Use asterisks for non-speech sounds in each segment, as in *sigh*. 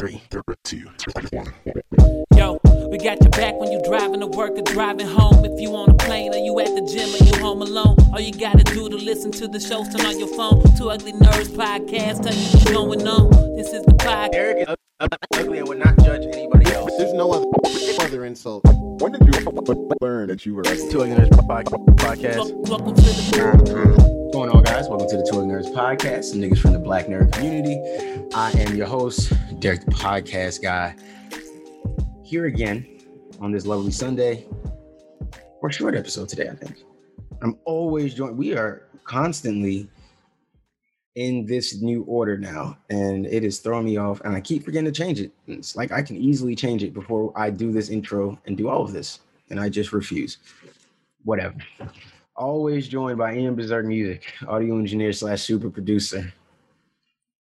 three, two, one. Yo, we got your back when you driving to work or driving home. If you on a plane or you at the gym or you home alone, all you gotta do to listen to the shows, turn on your phone. Two Ugly Nerds podcast, tell you what's going on. This is the podcast. Eric is ugly and would not judge anybody else. There's no other, other insult. When did you learn that you were ugly? Two Ugly Nerds podcast. Welcome to the What's going on, guys? Welcome to the Two Ugly Nerds podcast, some niggas from the Black Nerd community. I am your host, Derek, the podcast guy, here again on this lovely Sunday for a short episode today. I think I'm always joined. We are constantly in this new order now, and it is throwing me off. And I keep forgetting to change it. It's like I can easily change it before I do this intro and do all of this, and I just refuse. Whatever. Always joined by Ian Berserk Music, audio engineer slash super producer.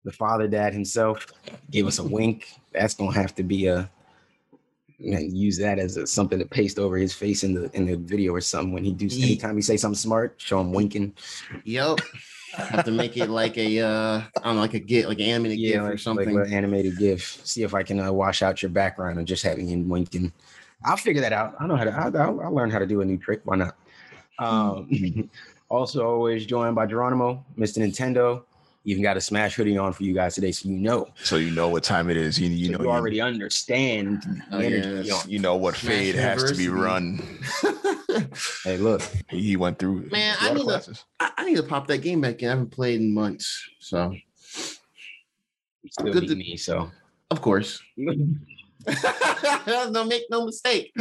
The father dad himself gave us a wink. That's gonna have to be a and use that as a, something to paste over his face in the in the video or something. When he do anytime he say something smart, show him winking. Yep. Have to make it like a uh I don't know, like a gif, like an animated gif like, or something. like an animated GIF. See if I can uh, wash out your background and just having him winking. I'll figure that out. I know how to. I'll, I'll, I'll learn how to do a new trick. Why not? Um, *laughs* also, always joined by Geronimo, Mr. Nintendo. Even got a Smash hoodie on for you guys today, so you know. So you know what time it is. You, you So know you you- already understand the Oh, energy. yes. on. You know what Smash fade has to be run. *laughs* Hey, look, He he went through Man, a I lot of need to- classes. I, I need to pop that game back in. I haven't played in months. So still Good to- me, so of course. *laughs* don't make no mistake.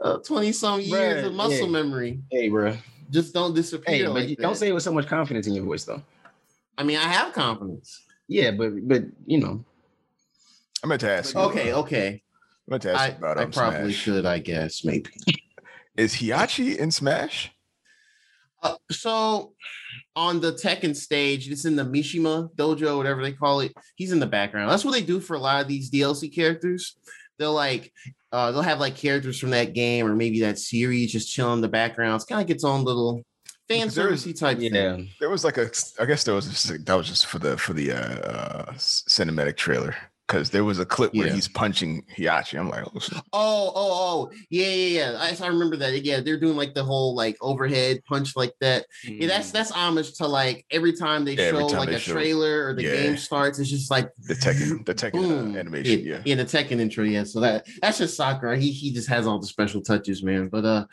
Uh, 20 some years Bruh, of muscle yeah. memory. hey, bro. Just don't disappear. Hey, but like you- don't say it with so much confidence in your voice, though. I mean, I have confidence. Yeah, but but you know, I meant to ask you. Okay, okay. I meant to ask I, you about I um, probably Smash. should, I guess, maybe. *laughs* Is Heihachi in Smash? Uh, so on the Tekken stage, it's in the Mishima dojo, whatever they call it. He's in the background. That's what they do for a lot of these DLC characters. They'll like uh they'll have like characters from that game or maybe that series just chill in the background. It's kind of like its own little fan Because there is- servicey type yeah. thing. There was like a. I guess there was a, that was just for the for the uh, uh cinematic trailer because there was a clip where Yeah. he's punching Heihachi. I'm like, oh. Oh, oh, oh, yeah, yeah, yeah. I, I remember that. Yeah, they're doing like the whole like overhead punch like that. Yeah, that's that's homage to like every time they Yeah, show time like they a show- trailer or the Yeah. game starts, it's just like the Tekken the Tekken uh, animation. Yeah, Yeah. yeah, the Tekken intro. Yeah, so that that's just Sakurai. He he just has all the special touches, man. But uh,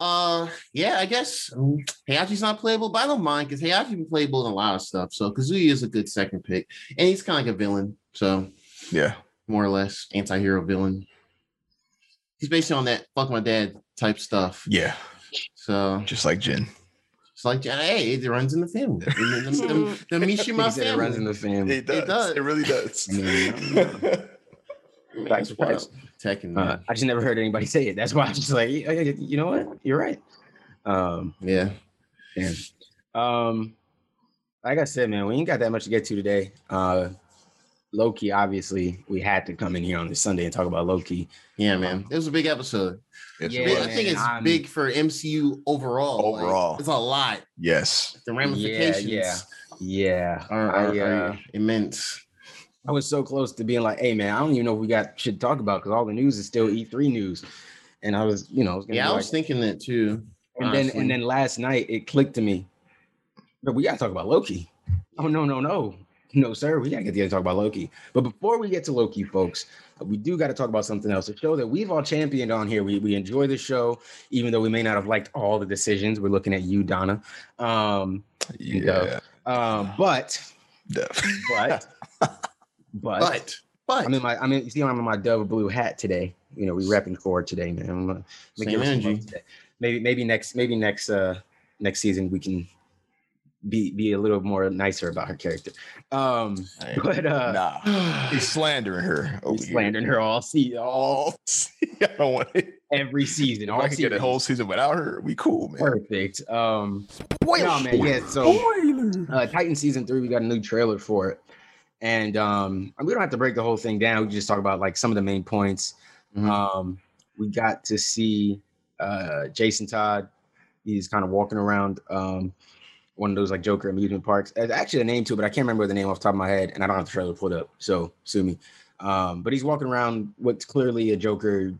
uh, yeah, I guess um, Heihachi's not playable, but I don't mind because Heihachi been playable in a lot of stuff. So Kazuya is a good second pick, and he's kind of like a villain. So Yeah. more or less anti-hero villain. He's basically on that fuck my dad type stuff. Yeah. So Just like Jin. it's like, hey, it runs in the family. The, the, *laughs* the, the He Mishima said it runs in the family. It does. does. It really does. I mean, Facts are facts. Tekken, Uh. I just never heard anybody say it. That's why I'm just like, "Yeah, yeah, you know what? You're right. Um, yeah. damn. Um, like I said, man, we ain't got that much to get to today. Uh, Loki, obviously, we had to come in here on this Sunday and talk about Loki. Yeah, man. It was a big episode. Yes, Yeah, Big- was. I think it's I'm- big for MCU overall. like, Overall. it's a lot. Yes. The ramifications yeah, yeah. are, are, I, uh, are immense. I was so close to being like, "Hey, man, I don't even know if we got shit to talk about because all the news is still E3 news." And I was, you know, I was gonna Yeah, I was like- thinking that too. and then and then last night it clicked to me. But we gotta talk about Loki. Oh no, no, no. No, sir, we gotta get together and talk about Loki. But before we get to Loki, folks, we do got to talk about something else. A show that we've all championed on here. We we enjoy the show, even though we may not have liked all the decisions. We're looking at you, Donna. Um, Yeah. um, but but *laughs* but, but but I'm in my I mean, you see, I'm in my Dove blue hat today. You know, we repping core today, man. I'm gonna Same give us some love energy. today. Maybe maybe next maybe next uh next season we can be be a little more nicer about her character. Um, but uh, Nah. *sighs* He's slandering her. he's slandering her all see all All *laughs* I don't want it. every season. All I can get a whole season without her, we cool, man. perfect. Um, no man, yeah. So uh, Titan season three, we got a new trailer for it, and um, we don't have to break the whole thing down. We can just talk about like some of the main points. Mhm. Um, we got to see uh, Jason Todd. He's kind of walking around um, one of those like Joker amusement parks. There's actually a name to it, but I can't remember the name off the top of my head, and I don't have the trailer pulled up, so sue me. Um, but he's walking around what's clearly a Joker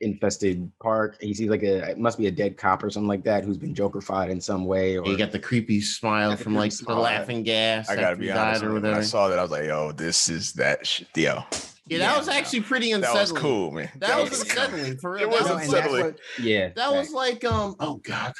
infested park. He sees like a it must be a dead cop or something like that who's been Jokerfied in some way. Or You got the creepy smile from like smile. the laughing gas. I gotta be honest. died or When I saw that, I was like, "Yo, this is that shit." Yo, Yeah, that Yeah, was actually pretty unsettling. that was cool, man. That was was- unsettling for real. It was No, was and that's unsettling. what- yeah, That was like um oh god.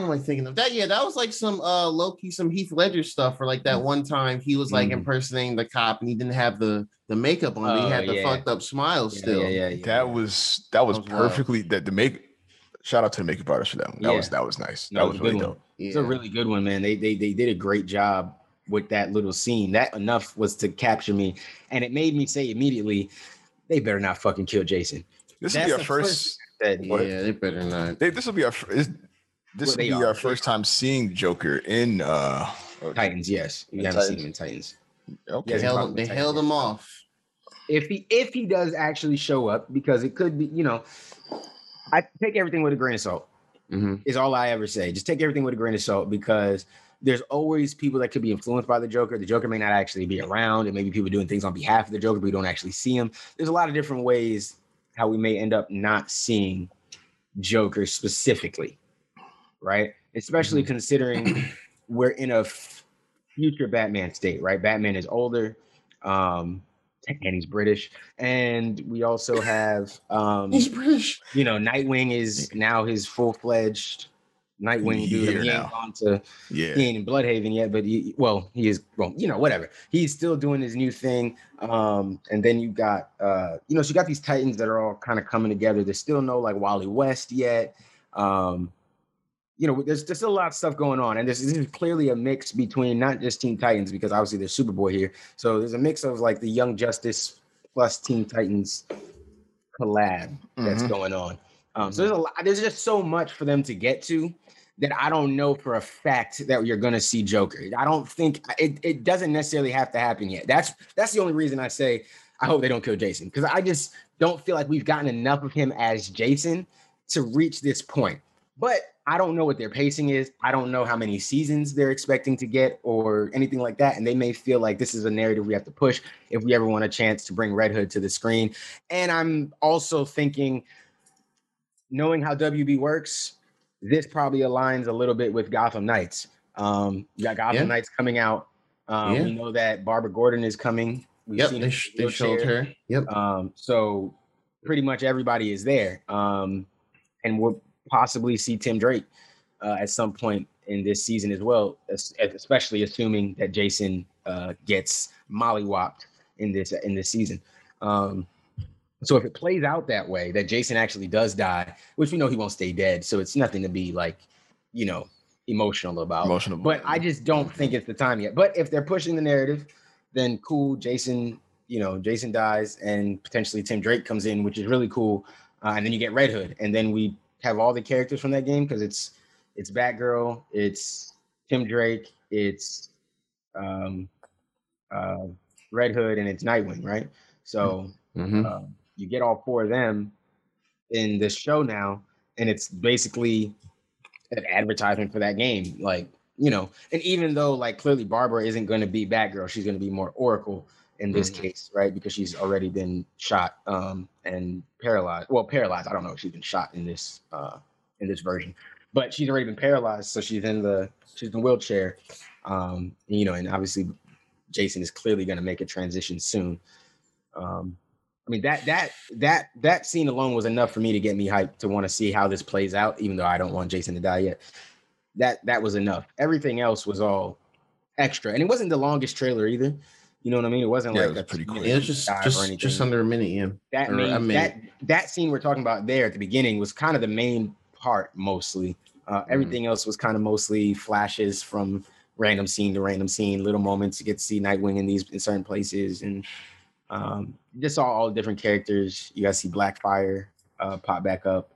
What am I thinking of? That yeah, that was like some uh Loki, some Heath Ledger stuff for like that one time he was like Mm. impersonating the cop and he didn't have the the makeup on, but he Oh, had the yeah. fucked up smile Yeah, still. Yeah, yeah, yeah. That was that was That was wild. perfectly that the make. Shout out to the makeup artist for that one. That Yeah. was that was nice. No, that it was was a really one. dope. Yeah. It's a really good one, man. They they they did a great job with that little scene. That enough was to capture me, and it made me say immediately, they better not fucking kill Jason. This will That's be our the first. That yeah, they better not. they- This will be our. fir- This, this will be are. our first time seeing Joker in. uh Titans, yes, we haven't seen him in Titans. They Okay. Yes, held, probably they Titans. held him off. If he if he does actually show up, because it could be, you know, I take everything with a grain of salt. Mhm. is all I ever say. Just take everything with a grain of salt because there's always people that could be influenced by the Joker. The Joker may not actually be around, and maybe people doing things on behalf of the Joker, but we don't actually see him. There's a lot of different ways how we may end up not seeing Joker specifically, right? Especially considering *coughs* we're in a f- future Batman state, right? Batman is older, um, and he's British, and we also have um, He's British. you know, Nightwing is now his full fledged Nightwing dude. Year He ain't now. gone to Yeah. he ain't in Blüdhaven yet, but he well, he is well, you know, whatever. He's still doing his new thing. Um, and then you got uh, you know, so you got these Titans that are all kind of coming together. There's still no like Wally West yet. Um, you know, there's there's still a lot of stuff going on, and this, this is clearly a mix between not just Teen Titans because obviously there's Superboy here, so there's a mix of like the Young Justice plus Teen Titans collab that's Mhm. going on. Um, so there's a lot, there's just so much for them to get to that I don't know for a fact that you're gonna see Joker. I don't think it, it doesn't necessarily have to happen yet. That's that's the only reason I say I hope they don't kill Jason because I just don't feel like we've gotten enough of him as Jason to reach this point. But I don't know what their pacing is. I don't know how many seasons they're expecting to get or anything like that. And they may feel like this is a narrative we have to push if we ever want a chance to bring Red Hood to the screen. And I'm also thinking, knowing how WB works, this probably aligns a little bit with Gotham Knights. Um, you got Gotham Yeah. Knights coming out. Um, Yeah. We know that Barbara Gordon is coming. We've Yep, seen they, sh- they showed her. Yep. Um, so pretty much everybody is there. Um, and we'll possibly see Tim Drake uh, at some point in this season as well, especially assuming that Jason uh, gets mollywopped in this in this season. Um, so if it plays out that way, that Jason actually does die, which we know he won't stay dead, so it's nothing to be like, you know, emotional about. Emotional. But I just don't think it's the time yet. But if they're pushing the narrative, then cool. Jason, you know, Jason dies and potentially Tim Drake comes in, which is really cool. Uh, and then you get Red Hood, and then we have all the characters from that game because it's it's Batgirl, it's Tim Drake, it's um, uh, Red Hood, and it's Nightwing, right? So Mhm. um, you get all four of them in this show now, and it's basically an advertisement for that game. Like, you know, and even though like clearly Barbara isn't going to be Batgirl, she's going to be more Oracle in this Mhm. case, right? Because she's already been shot um, and paralyzed. Well, paralyzed. I don't know if she's been shot in this uh, in this version, but she's already been paralyzed, so she's in the she's in the wheelchair. Um, you know, and obviously Jason is clearly going to make a transition soon. Um, I mean that that that that scene alone was enough for me to get me hyped to want to see how this plays out, even though I don't want Jason to die yet. That that was enough. Everything else was all extra, and it wasn't the longest trailer either. You know what I mean? It wasn't Yeah, it like was a pretty quick. It was Yeah, just or just anything. just under a minute, yeah. that or main a minute. that that scene we're talking about there at the beginning was kind of the main part mostly. Uh, Mm-hmm. everything else was kind of mostly flashes from random scene to random scene, little moments. You get to see Nightwing in these in certain places, and um, just saw all the different characters. You guys see Blackfire uh, pop back up.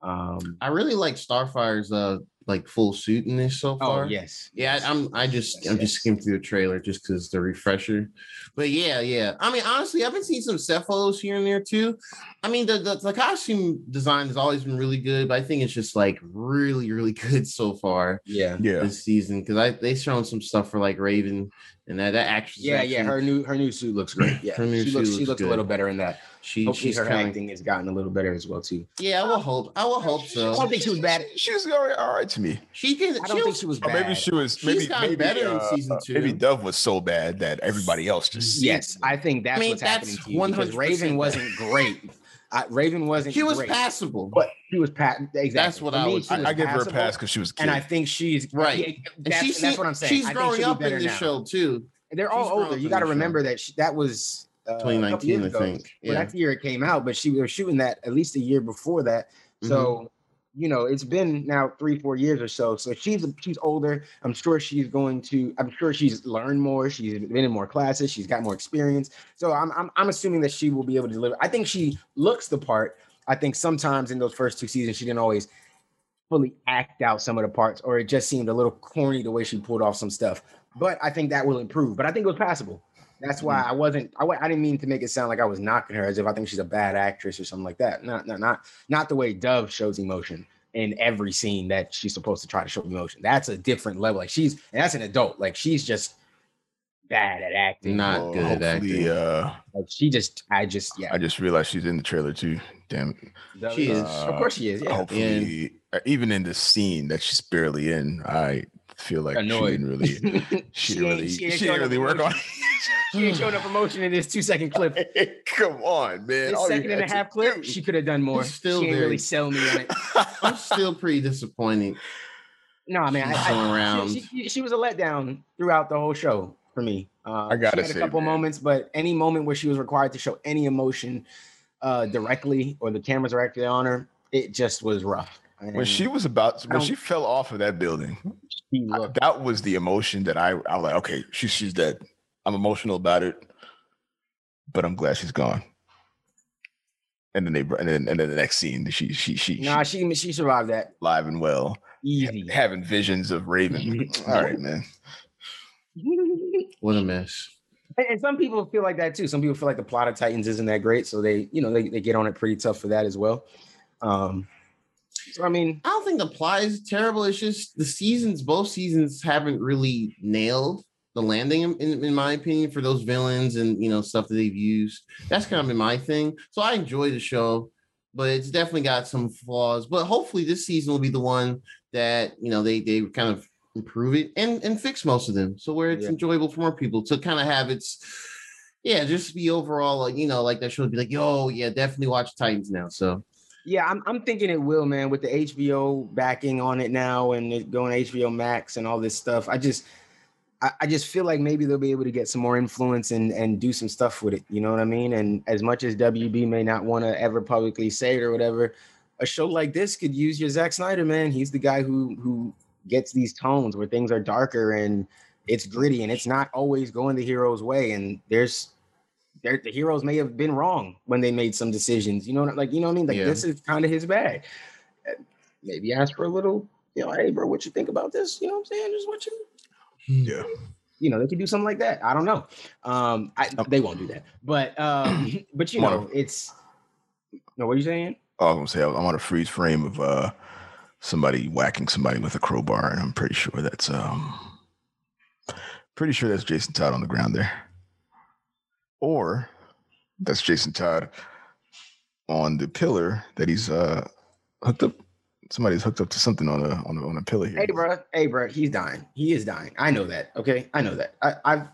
Um, I really like Starfire's uh like full suit in this so far? oh far. yes, Yeah, I- I'm. I just. I'm just skimmed through the trailer just because the refresher. But yeah, yeah. I mean, honestly, I've been seeing some set photos here and there too. I mean, the, the the costume design has always been really good, but I think it's just like really, really *laughs* good so far yeah. yeah. this season because I they shown some stuff for like Raven and that that actually. is Yeah, yeah. Her new her new suit looks *clears throat* great. Yeah, Her new she suit looks she looks looks a little better in that. She Hopefully she's her killing. acting has gotten a little better as well too. Yeah, I will hope. I will hope so. I don't think she was bad. She was all right, all right to me. She can. I don't think she was bad. maybe she was. Maybe gotten maybe better in uh, season two. Maybe Dove was so bad that everybody else just. Yes, I think that's I mean, what's that's happening to you because 100% Raven wasn't great. I, Raven wasn't. She was great, passable. but she was pat. Exactly. That's what For I me, would. I, was I give her a pass because she was kid. and I think she's Right. yeah, And That's, she's that's what I'm saying. She's growing up in this now. show too. They're all she's older. You got to remember that that was uh, 2019, years I think. Well, that's the year it came out, but she was shooting that at least a year before that. Mm-hmm. So, you know, it's been now three, four years or so. So she's she's older. I'm sure she's going to. I'm sure she's learned more. She's been in more classes. She's got more experience. So I'm I'm, I'm assuming that she will be able to deliver. I think she looks the part. I think sometimes in those first two seasons she didn't always fully act out some of the parts, or it just seemed a little corny the way she pulled off some stuff. But I think that will improve. But I think it was passable. That's why I wasn't. I, I didn't mean to make it sound like I was knocking her as if I think she's a bad actress or something like that. Not not not not the way Dove shows emotion in every scene that she's supposed to try to show emotion. That's a different level. Like she's and that's an adult. Like she's just bad at acting. Not Well, good at acting. Uh, Like she just. I just yeah. I just realized she's in the trailer too. Damn it. Dove She is. of course she is. Yeah. Hopefully, uh, even in the scene that she's barely in, I feel like Annoyed. *laughs* she didn't really. She, didn't really. *laughs* She, ain't didn't really work on. emotion. She ain't showing up emotion in this two second clip. *laughs* it. Come on, man. This All second and a half clip, do- she could have done more. It's still she ain't very- really sell me on it. I'm still pretty disappointed. No, man, I, going I, around. She, she, she was a letdown throughout the whole show for me. Uh, I gotta she had a couple man. moments, but any moment where she was required to show any emotion uh, directly or the cameras directly on her, it just was rough. when she was about when she fell off of that building, she I- looked, that was the emotion that I I was like, okay, she's she's dead. I'm emotional about it, but I'm glad she's gone. And then they br- and then and then the next scene, she she she, nah, she's she she survived that live and well, easy. having visions of Raven. *laughs* All right, man. What a mess. And, and some people feel like that too. Some people feel like the plot of Titans isn't that great, so they, you know, they, they get on it pretty tough for that as well. Um, so I mean, I don't think the plot is terrible. It's just the seasons, both seasons haven't really nailed the landing, in, in, my opinion, for those villains and you know stuff that they've used. That's kind of been my thing. So I enjoy the show, but it's definitely got some flaws. But hopefully this season will be the one that you know they they kind of improve it and and fix most of them, so where it's Yeah. enjoyable for more people to kind of have its. Yeah, just be overall, like, you know, like that show would be like, yo, yeah, definitely watch Titans now. So yeah, I'm, I'm thinking it will, man, with the HBO backing on it now and it going HBO Max and all this stuff. I just, I, I just feel like maybe they'll be able to get some more influence and and do some stuff with it. You know what I mean? And as much as WB may not want to ever publicly say it or whatever, a show like this could use your Zack Snyder, man. He's the guy who who gets these tones where things are darker and it's gritty and it's not always going the hero's way. And there's there the heroes may have been wrong when they made some decisions. You know, like you know what I mean? Like Yeah. this is kind of his bag. Maybe ask for a little, you know, hey bro, what you think about this? You know what I'm saying? Just what you Yeah. you know, they could do something like that. I don't know. Um, I, they won't do that. But um, *clears throat* *clears throat* but you know, it's no, what are you saying? I was gonna say I'm on a freeze frame of uh somebody whacking somebody with a crowbar, and I'm pretty sure that's um pretty sure that's Jason Todd on the ground there. Or that's Jason Todd on the pillar that he's uh hooked up. Somebody's hooked up to something on a on a, on a pillar here. Hey, bro, hey, bro, he's dying. He is dying. I know that. Okay, I know that. I, I've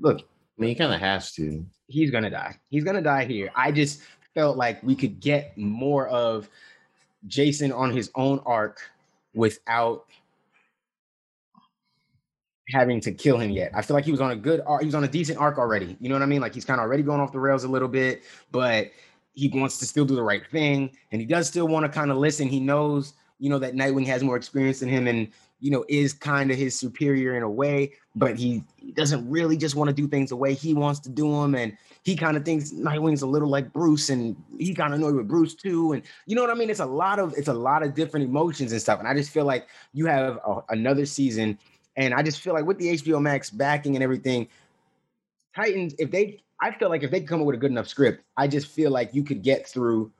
look. I mean, he kind of has to. He's gonna die. He's gonna die here. I just felt like we could get more of Jason on his own arc without having to kill him yet. I feel like he was on a good. Uh, he was on a decent arc already. You know what I mean? Like he's kind of already going off the rails a little bit, but he wants to still do the right thing. And he does still want to kind of listen. He knows, you know, that Nightwing has more experience than him and, you know, is kind of his superior in a way, but he, he doesn't really just want to do things the way he wants to do them. And he kind of thinks Nightwing's a little like Bruce and he kind of annoyed with Bruce too. And you know what I mean? It's a lot of, it's a lot of different emotions and stuff. And I just feel like you have a, another season and I just feel like with the HBO Max backing and everything, Titans, if they, I feel like if they come up with a good enough script, I just feel like you could get through.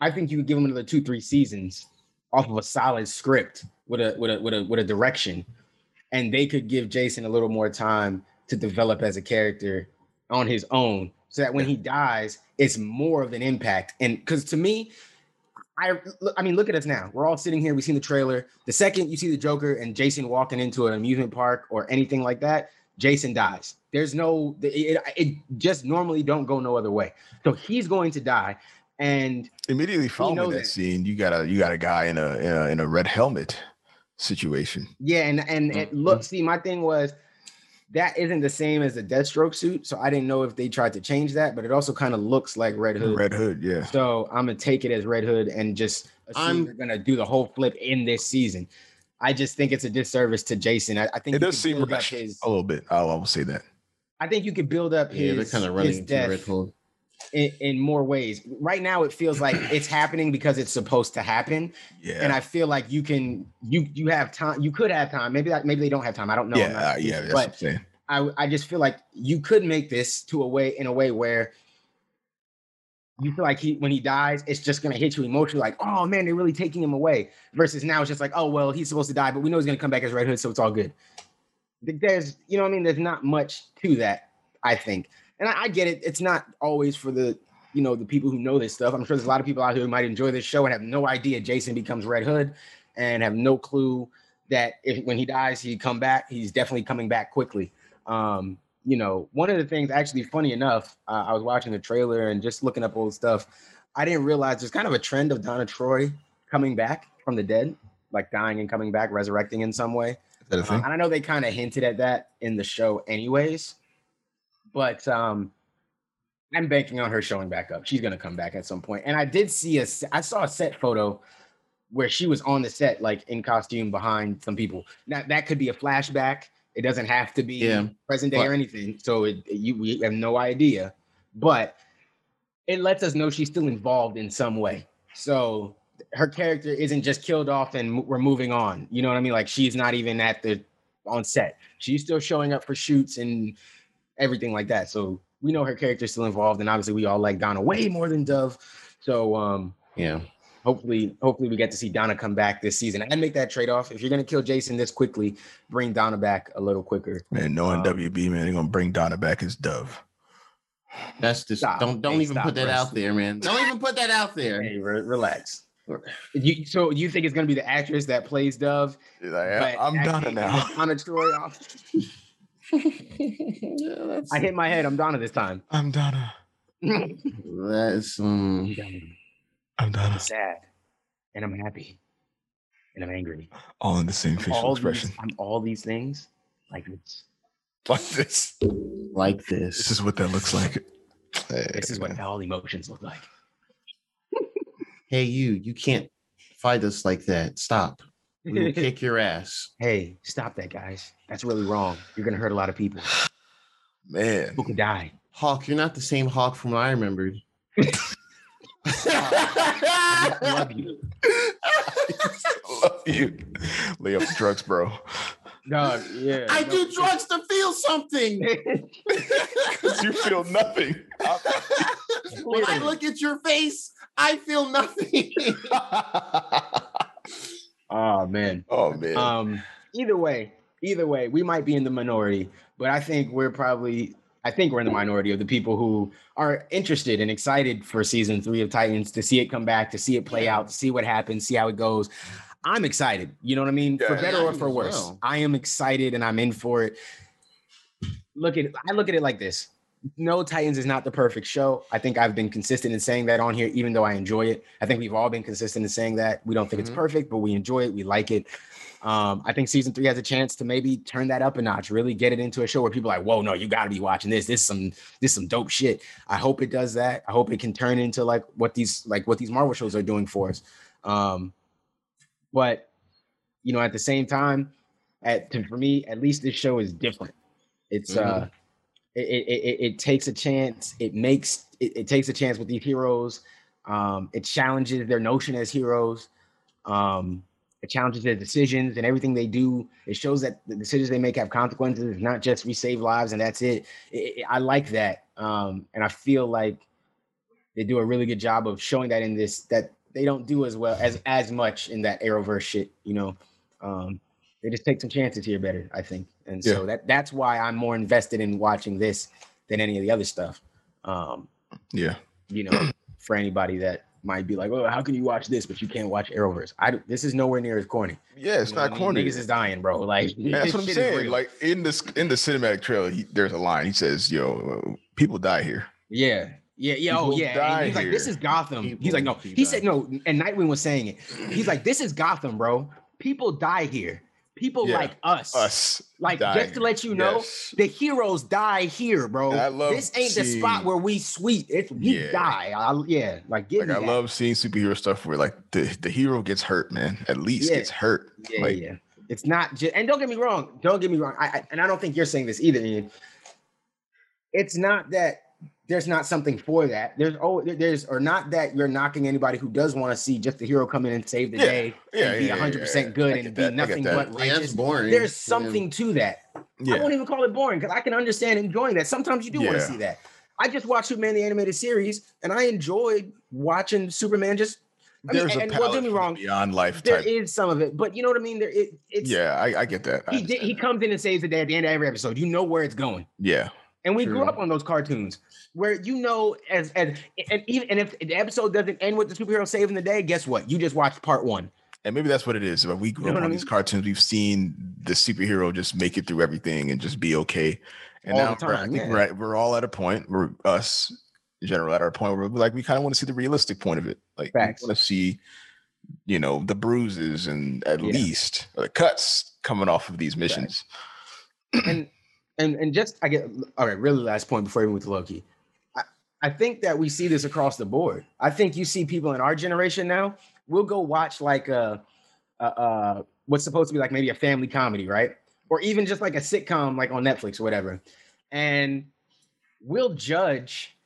I think you could give them another two, three seasons off of a solid script with a with a with a with a direction, and they could give Jason a little more time to develop as a character on his own, so that when he dies, it's more of an impact. And because to me, I I mean, look at us now. We're all sitting here. We've seen the trailer. The second you see the Joker and Jason walking into an amusement park or anything like that, Jason dies. There's no it, it just normally don't go no other way. So he's going to die. And Immediately following that, that. scene, you got a you got a guy in a in a, in a red helmet situation. yeah, and and it Mhm. look, see, my thing was that isn't the same as the Deathstroke suit. So I didn't know if they tried to change that, but it also kind of looks like Red Hood. Red Hood, yeah. So I'm gonna take it as Red Hood and just assume I'm- they're gonna do the whole flip in this season. I just think it's a disservice to Jason. I, I think It does seem rushed his. a little bit. I'll, I'll say that. I think you could build up Yeah, his, they're kind of running his into death Red Hood. In, in more ways. Right now, it feels like it's *clears throat* happening because it's supposed to happen, Yeah. and I feel like you can you you have time. You could have time. Maybe that maybe they don't have time. I don't know. Yeah, not uh, yeah, sure. that's what I'm but. I I just feel like you could make this to a way in a way where you feel like he when he dies, it's just gonna hit you emotionally, like, oh man, they're really taking him away. Versus now it's just like, oh well, he's supposed to die, but we know he's gonna come back as Red Hood, so it's all good. Th- There's, you know, what I mean, there's not much to that, I think, and I, I get it. It's not always for the, you know, the people who know this stuff. I'm sure there's a lot of people out here who might enjoy this show and have no idea Jason becomes Red Hood, and have no clue that if when he dies, he come back. He's definitely coming back quickly. Um, you know, one of the things, actually, funny enough, uh, I was watching the trailer and just looking up old stuff. I didn't realize there's kind of a trend of Donna Troy coming back from the dead, like dying and coming back, resurrecting in some way. Is that a Uh, and I know they kind of hinted at that in the show, anyways. But um, I'm banking on her showing back up. She's gonna come back at some point. And I did see a, I saw a set photo where she was on the set, like in costume behind some people. Now that could be a flashback. It doesn't have to be Yeah, present day but- or anything. So it, you we have no idea, but it lets us know she's still involved in some way. So her character isn't just killed off and we're moving on. You know what I mean? Like she's not even at the on set. She's still showing up for shoots and everything like that. So we know her character's still involved, and obviously we all like Donna way more than Dove. So um Yeah. hopefully hopefully we get to see Donna come back this season and make that trade off. If you're gonna kill Jason this quickly, bring Donna back a little quicker. Man, knowing um, WB, man, they're gonna bring Donna back as Dove. That's just Stop. don't don't Hey, even put that Chris. out there, man. Don't even put that out there. Hey, re- relax. *laughs* You, so you think it's gonna be the actress that plays Dove? He's like, I'm Donna actually now. Donna Troy. *laughs* *laughs* off- *laughs* Yeah, I hit my head. I'm Donna this time. I'm Donna. that's um, I'm Donna. I'm sad, and I'm happy, and I'm angry. All in the same facial all expression. These, I'm all these things. Like it's, Like this. like This this. is what that looks like. this is what all emotions look like. Hey, you, you can't fight us like that. Stop. We will *laughs* kick your ass. hey, stop that, guys. That's really wrong. You're gonna hurt a lot of people. *sighs* man. Who could die? Hawk, you're not the same Hawk from what I remembered. *laughs* I love you. *laughs* Love you. Lay off drugs, bro. Dog, yeah. I no- do drugs to feel something. Because you feel nothing. when I look at your face, I feel nothing. Oh man. oh man. Um, either way, either way, we might be in the minority, but I think we're probably I think we're in the minority of the people who are interested and excited for season three of Titans to see it come back, to see it play out, to see what happens, see how it goes. I'm excited. You know what I mean? for better or for worse. well. I am excited and I'm in for it. Look at I look at it like this. No, Titans is not the perfect show. I think I've been consistent in saying that on here, even though I enjoy it. I think we've all been consistent in saying that. We don't think Mhm. it's perfect, but we enjoy it. We like it. Um, I think season three has a chance to maybe turn that up a notch, really get it into a show where people are like, whoa, no, you gotta be watching this. This is some this is some dope shit. I hope it does that. I hope it can turn into like what these like what these Marvel shows are doing for us. Um, but you know, at the same time, at to, for me, at least this show is different. It's uh it, it, it, takes a chance, it makes it, it takes a chance with these heroes. Um, it challenges their notion as heroes. Um, it challenges their decisions and everything they do. It shows that the decisions they make have consequences. It's not just we save lives and that's it. It- I like that. Um, and I feel like they do a really good job of showing that in this that they don't do as well as as much in that Arrowverse shit, you know. They just take some chances here better, I think. And so that that's why I'm more invested in watching this than any of the other stuff. Um, Yeah. you know, *clears throat* for anybody that might be like, "Oh, how can you watch this but you can't watch Arrowverse?" I this is nowhere near as corny. Yeah, it's You know not what corny. Niggas is dying, bro. Like *laughs* Yeah, that's what *laughs* I'm saying. Like in this in the cinematic trailer, he, there's a line. He says, "Yo, uh, people die here." Yeah. Yeah, yeah, oh yeah. And he's like, this is Gotham. he's like, no, he die. said no, and Nightwing was saying it. He's like, this is Gotham, bro. People die here. People Yeah, like us. Us, Like die just to let you know, Yes. the heroes die here, bro. I love this ain't the spot where we sweet. It's we Yeah. die. I, yeah, like Like I that. love seeing superhero stuff where like the, the hero gets hurt, man. At least Yeah. gets hurt. Yeah, like, yeah. It's not just, and don't get me wrong. Don't get me wrong. I, I and I don't think you're saying this either. Ian. It's not that there's not something for that. There's oh, there's or not that you're knocking anybody who does want to see just the hero come in and save the Yeah, day yeah, and be yeah, yeah, 100 yeah. percent good and get be that, nothing that. but Yeah, that's righteous. boring. There's Yeah. something to that. I won't even call it boring because I can understand enjoying that. Sometimes you do want to see that. I just watched Superman the animated series and I enjoyed watching Superman just. I mean, there's and, a and well, don't palette get me wrong. beyond life There type. is some of it, but you know what I mean. There, it, it's yeah, I, I get that. I he did, he comes in and saves the day at the end of every episode. You know where it's going, yeah, and we grew up on those cartoons where you know as as and even and if the episode doesn't end with the superhero saving the day, guess what? You just watched part one. and maybe that's what it is. But we grew You know up on I these cartoons. We've seen the superhero just make it through everything and just be okay. And All now time, I think yeah. we're, at, we're all at a point where us in general at our point where we're like we kind of want to see the realistic point of it. Like Facts. we want to see, you know, the bruises and at Yeah. least the cuts coming off of these missions. *clears throat* and and and just I get all right. Really, last point before we move to Loki. I, I think that we see this across the board. I think you see people in our generation now. We'll go watch like a, a, a what's supposed to be like maybe a family comedy, right? Or even just like a sitcom, like on Netflix or whatever, and we'll judge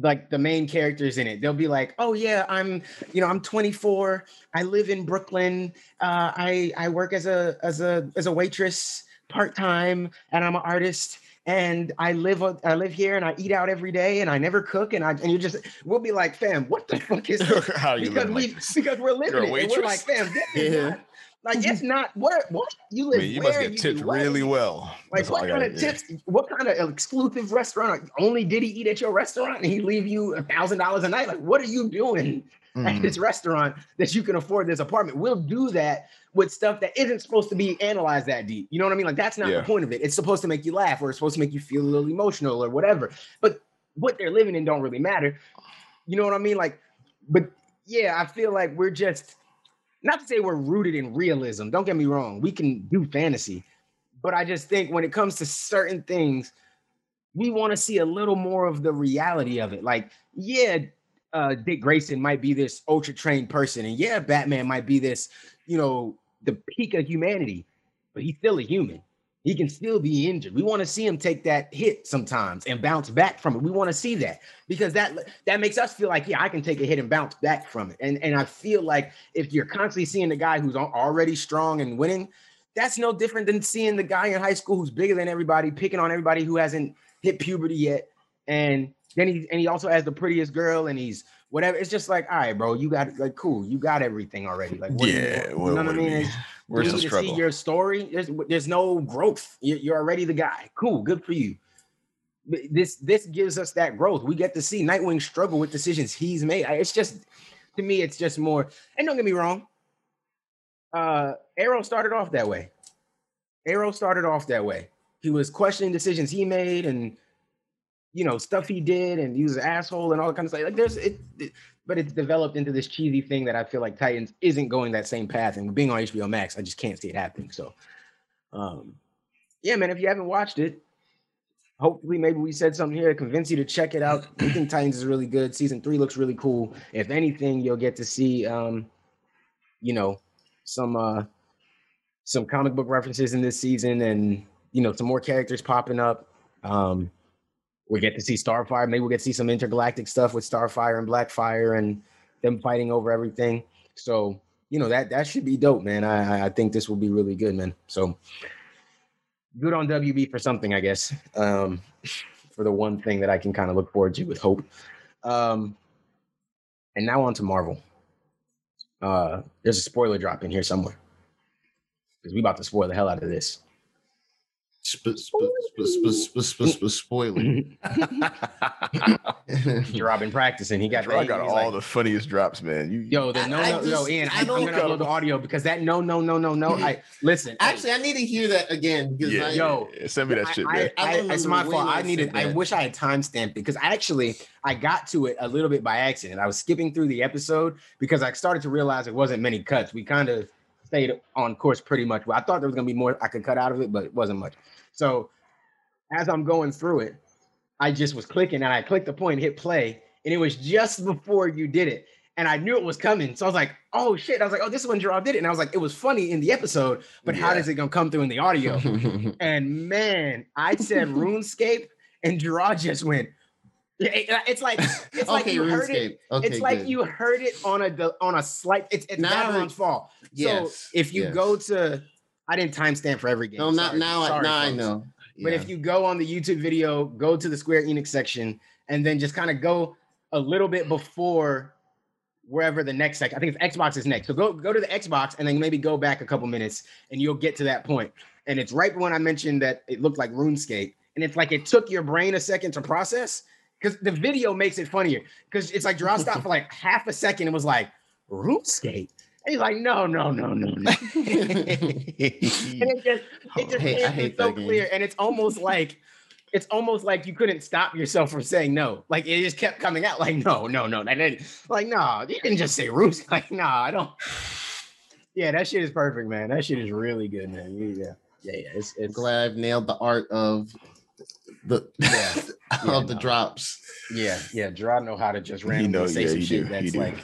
like the main characters in it. They'll be like, "Oh yeah, I'm, you know, I'm 24. I live in Brooklyn. Uh, I I work as a as a as a waitress part time, and I'm an artist." And I live I live here and I eat out every day and I never cook and I and you just we'll be like fam what the *laughs* fuck is this? Because we like because we're living it we're like fam Yeah. Not, like it's not what what you I live mean, you where must get you tipped do what? really well. Like That's what kind gotta of do. tips? What kind of exclusive restaurant? Only did he eat at your restaurant and he leave you a thousand dollars a night? Like what are you doing *laughs* at Mm. this restaurant that you can afford this apartment? We'll do that with stuff that isn't supposed to be analyzed that deep. You know what I mean? Like that's not Yeah. the point of it. It's supposed to make you laugh or it's supposed to make you feel a little emotional or whatever. But what they're living in don't really matter. You know what I mean? Like, but yeah, I feel like we're just not to say we're rooted in realism. Don't get me wrong. We can do fantasy, but I just think when it comes to certain things, we want to see a little more of the reality of it. Like, yeah, uh, Dick Grayson might be this ultra trained person, and yeah, Batman might be this, you know, the peak of humanity, but he's still a human. He can still be injured. We want to see him take that hit sometimes and bounce back from it. We want to see that because that that makes us feel like, yeah, I can take a hit and bounce back from it. And and I feel like if you're constantly seeing the guy who's already strong and winning, that's no different than seeing the guy in high school who's bigger than everybody, picking on everybody who hasn't hit puberty yet. And then he and he also has the prettiest girl, and he's whatever. It's just like, all right, bro, you got like cool, you got everything already. Like, what do you Yeah, you know what I what do mean? We- It's- Where's the need to struggle? see your story. There's there's no growth. You're, already the guy. Cool, good for you. But This this gives us that growth. We get to see Nightwing struggle with decisions he's made. It's just to me, it's just more. And don't get me wrong. Uh, Arrow started off that way. Arrow started off that way. He was questioning decisions he made and you know stuff he did, and he was an asshole and all that kind of stuff. Like there's it, it- but it's developed into this cheesy thing that I feel like Titans isn't going that same path. And being on HBO Max, I just can't see it happening. So, um, yeah, man, if you haven't watched it, hopefully maybe we said something here to convince you to check it out. We think Titans is really good. Season three looks really cool. If anything, you'll get to see, um, you know, some uh, some comic book references in this season, and you know, some more characters popping up. Um, we get to see Starfire. Maybe we'll get to see some intergalactic stuff with Starfire and Blackfire and them fighting over everything. So, you know, that that should be dope, man. I I- I think this will be really good, man. So good on WB for something, I guess. Um, *laughs* for the one thing that I can kind of look forward to with hope. Um, and now on to Marvel. Uh, there's a spoiler drop in here somewhere. because we about to spoil the hell out of this. Sp- sp- sp- sp- *laughs* practicing. He got, Bro, I got all like, the funniest drops, man. You Yo, the I- no, I no, yo, just- Ian, I I, am gonna upload the audio because that no, no, no, no, no. I *laughs* listen. Actually, I need to hear that again because yeah, I, yo, send me that shit, I, man. I, I don't it's my fault. I I needed. I wish I had timestamped it because I actually I got to it a little bit by accident. I was skipping through the episode because I started to realize it wasn't many cuts. We kind of stayed on course pretty much. Well, I thought there was gonna be more I could cut out of it, but it wasn't much. So as I'm going through it, I just was clicking and I clicked the point, hit play, and it was just before you did it. And I knew it was coming. So I was like, oh shit. I was like, oh, this is when Gerard did it. And I was like, it was funny in the episode, but how Yeah. does it gonna come through in the audio? *laughs* and man, I said RuneScape, and Gerard just went. It- it's like *laughs* it's like okay, you heard it. Okay, it's like good. you heard it on a on a slight. It's it's Now I Babylon's fault. Yes, So if you yes. go to, I didn't timestamp for every game. No, not Sorry. now. Sorry, now I folks. know. But if you go on the YouTube video, go to the Square Enix section, and then just kind of go a little bit before wherever the next section. I think it's Xbox is next. So go go to the Xbox and then maybe go back a couple minutes, and you'll get to that point. And it's right when I mentioned that it looked like RuneScape, and it's like it took your brain a second to process because the video makes it funnier. Because it's like Gerard stopped for like half a second and was like RuneScape. And he's like, no, no, no, no, no. *laughs* and it just it just *laughs* Hey, I hate it so that game. clear and it's almost like it's almost like you couldn't stop yourself from saying no like it just kept coming out like no no no that didn't like no you didn't just say roots *laughs* like no i don't *sighs* yeah that shit is perfect man that shit is really good man yeah yeah yeah it's, I'm glad I've nailed the art of the Yeah. *laughs* of Yeah, the no. drops. yeah yeah Gerard know how to just randomly know- say yeah, some shit do, that's like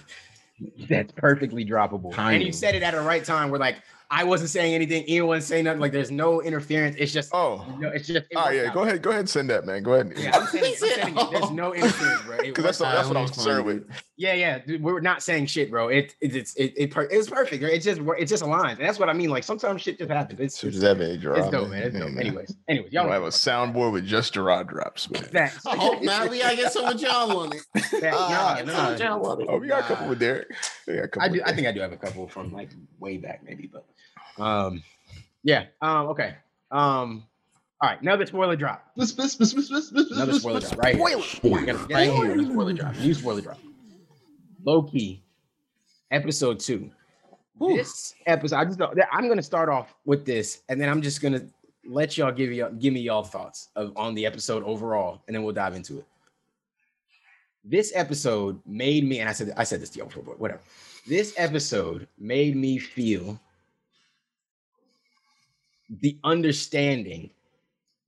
that's perfectly droppable and you said it at the right time where like i wasn't saying anything ian wasn't saying nothing like there's no interference it's just Oh, no, it's just it oh yeah. out. Go ahead. Go ahead and send that, man. Go ahead. Yeah, *laughs* I'm saying, I'm saying there's no interference, bro. Because *laughs* that's, that's what I was concerned with. Yeah, yeah. dude, We're not saying shit, bro. It it it's it it, per- it was perfect. Right? It just it just aligns, and that's what I mean. Like sometimes shit just happens. It's So it's, does that mean, Gerard? it's dope, man. It's dope. Anyways, anyways, y'all y'all have a soundboard with just Gerard drops. Man. Facts. I hope now we gotta get some of y'all on it. *laughs* Fact- Ah, no, get some of no. y'all on it. Oh, we got a couple with Derek. We got a couple I do. I think I do have a couple from like way back, maybe, but um, yeah. Um, okay. Um, all right. Another spoiler drop. Another spoiler drop right here. Spoiler. Gotta- gotta Right go here. with Spoiler drop. New spoiler drop. Loki, episode two. Whew. This episode, I just I'm gonna start off with this, and then I'm just gonna let y'all give you give me y'all thoughts of on the episode overall, and then we'll dive into it. This episode made me, and I said I said this to y'all before, but whatever. This episode made me feel the understanding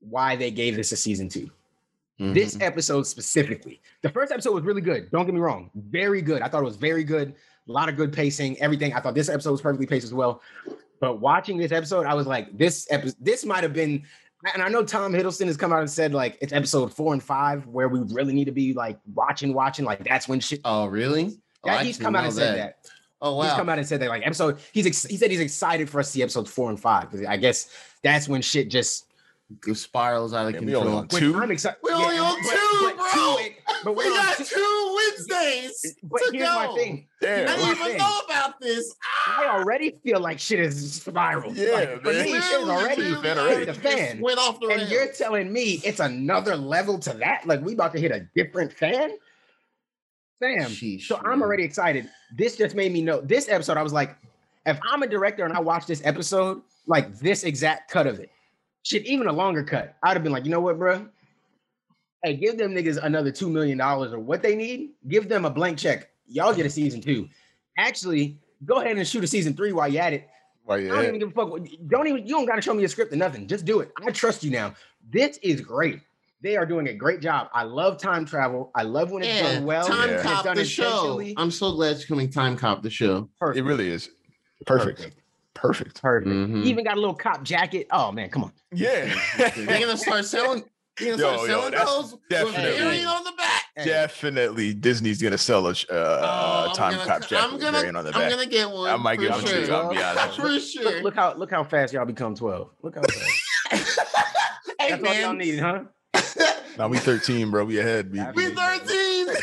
why they gave this a season two. This Mhm. episode specifically, the first episode was really good. Don't get me wrong, very good. I thought it was very good. A lot of good pacing, everything. I thought this episode was perfectly paced as well. But watching this episode, I was like, this episode, this might have been. And I know Tom Hiddleston has come out and said like it's episode four and five where we really need to be like watching, watching. Like that's when shit. Oh, really? Oh, Yeah, I he's come out and said that. Oh, He's come out and said that like episode. He's ex- he said he's excited for us to see episode four and five because I guess that's when shit just It spirals out of Yeah, we only control. on when Two? I'm excited. We only on two, bro. but We got two- two Wednesdays But to here's go. my thing. I Damn. my didn't even know about this. I Ah! already feel like shit is spiral. Yeah, like, for man. me, shit is already fan already. the fan. Went off the And rails. you're telling me it's another level to that? Like we about to hit a different fan? Fam. Sheesh, So I'm already excited. This just made me know this episode. I was like, if I'm a director and I watch this episode, like this exact cut of it, shit, even a longer cut, I'd have been like, you know what, bro? Hey, give them niggas another two million dollars or what they need. Give them a blank check. Y'all get a season two. Actually, go ahead and shoot a season three while you at it. Why I don't yeah. even give a fuck. Don't even. You don't got to show me a script or nothing. Just do it. I trust you now. This is great. They are doing a great job. I love time travel. I love when it's Yeah, done well. Time Yeah. Cop the show. I'm so glad you're coming. Time Cop the show. Perfect. It really is. Perfect. Perfect. Perfect. Mhm. Even got a little cop jacket. Oh man, come on. Yeah. *laughs* They're gonna start selling. They're gonna Yo, start yo, selling those with definitely- on the back. Hey, Definitely, Disney's gonna sell a uh, Oh, time gonna- cop jacket I'm gonna, variant on the I'm gonna get one. I might for get. I'm sure. sure. I'll be honest. For Look, sure. look how look how fast y'all become twelve. Look how fast. *laughs* hey That's all y'all man, need, huh? Now we 13, bro. We ahead. We, we 13. *laughs*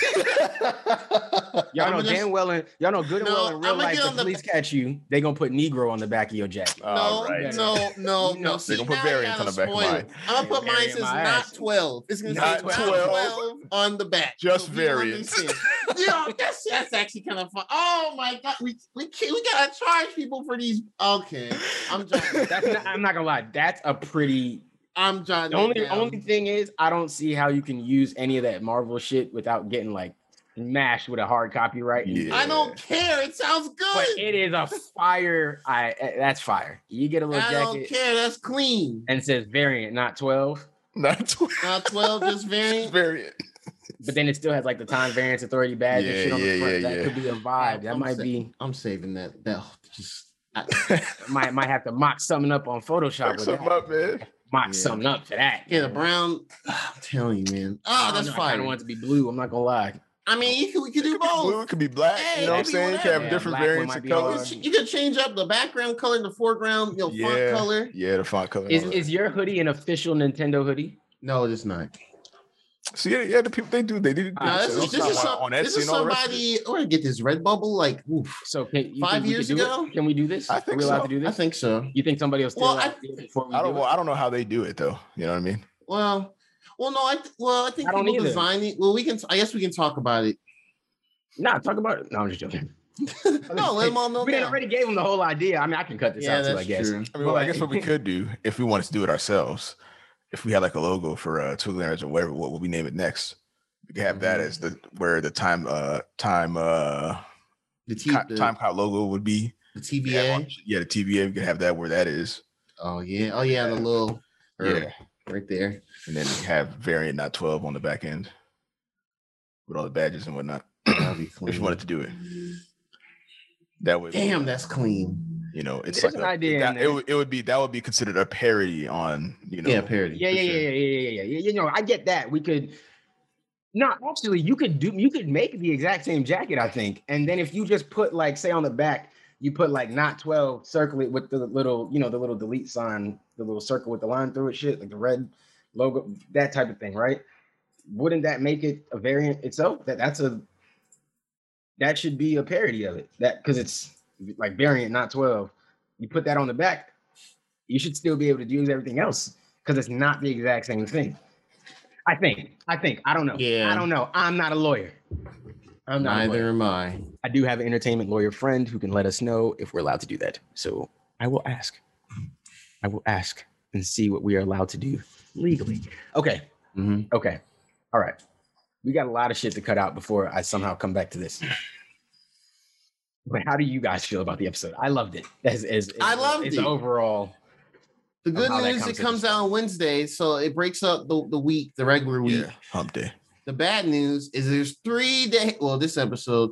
Y'all know I'ma damn well, in, y'all know good and No, well in real life. get If the- police catch you, they gonna put Negro on the back of your jacket. No, All right. no, no, No, no. they gonna put variants on the back of spoil mine. I'm gonna put mine says not ass. 12. It's gonna Not say 12. 12 on the back. Just people variants. understand. Yo, that's that's actually kind of fun. Oh my god, we we can't, we gotta charge people for these. Okay, I'm jotting. Not, I'm not gonna lie. That's a pretty. I'm jotting. The only down. only thing is, I don't see how you can use any of that Marvel shit without getting like mashed with a hard copyright. Yeah. I don't care. It sounds good. But good. it is a fire. I eh, that's fire. You get a little jacket. I don't care. That's clean. and it says variant, not twelve. Not 12. Not 12, just *laughs* variant. variant. But then it still has like the time variance authority badge and shit on yeah, the front. yeah, that yeah. could be a vibe. That I'm might sa- be I'm saving that. That just I, *laughs* might might have to mock something up on Photoshop Fuck with something that. up, man. Mock Yeah. something up for that. yeah, the brown. *sighs* I'm telling you, man. Ah, I Oh, don't that's know, I don't want it to be blue. I'm not gonna lie. I mean, you could, we could It do could be blue, both. it could be black. Hey, you know what I'm saying? You can have whatever. different Yeah, black one variants of color. You could change up the background color, the foreground, you know, font color. Yeah, the font color. and Is all that. is your hoodie an official Nintendo hoodie? No, it's not. So yeah, yeah, the people they do they do. Ah, this is, this is, some, on this is and all the rest of it. somebody. We're gonna get this Redbubble Like, oof. So can Five years ago? It? Can we do this? I Are think we allowed so. to do this. I think so. You think somebody else? steal Well, I- before we I don't. do Well, it? I don't know how they do it though. You know what I mean? Well, well, no, I well, I think I don't people either. design it. Well, we can. I guess we can talk about it. Nah, talk about it. No, I'm just joking. *laughs* no, let them all know. We now. already gave them the whole idea. I mean, I can cut this Yeah, out too, I guess. true. I mean, well, I guess what we *laughs* could do if we wanted to do it ourselves, if we had like a logo for uh Twiggler's or whatever, what would we name it next? We could have that as the where the time uh time uh The, T- co- time cop logo would be. the We could have on- TVA. Yeah, the TVA. We could have that where that is. Oh yeah. Oh yeah. The little. Yeah. Right there. and then have variant not twelve on the back end with all the badges and whatnot. If you *clears throat* wanted to do it, that would. Damn, that's clean. You know, it's There's like an a- idea That, it would it would be that would be considered a parody on you know. yeah, parody. Yeah, yeah, yeah, sure. yeah, yeah, yeah, yeah, yeah. You know, I get that. We could. No, actually, you could do. You could make the exact same jacket, I think. And then if you just put like, say, on the back, you put like not twelve, circle it with the little, you know, the little delete sign, the little circle with the line through it, shit, like the red logo, that type of thing, right? Wouldn't that make it a variant itself? That that's a that should be a parody of it. That because it's like variant, not twelve. You put that on the back, you should still be able to use everything else because it's not the exact same thing. I think. I think. I don't know. Yeah. I don't know. I'm not a lawyer. I'm not. Neither am I. I do have an entertainment lawyer friend who can let us know if we're allowed to do that. So I will ask. I will ask and see what we are allowed to do legally. Okay. Mhm. Okay. All right. We got a lot of shit to cut out before I somehow come back to this. But how do you guys feel about the episode? I loved it. As, as, as I loved it's it. overall. The good news, comes it comes out on Wednesday, so it breaks up the, the week, the regular week. Yeah, hump day. The bad news is there's three day. Well, this episode,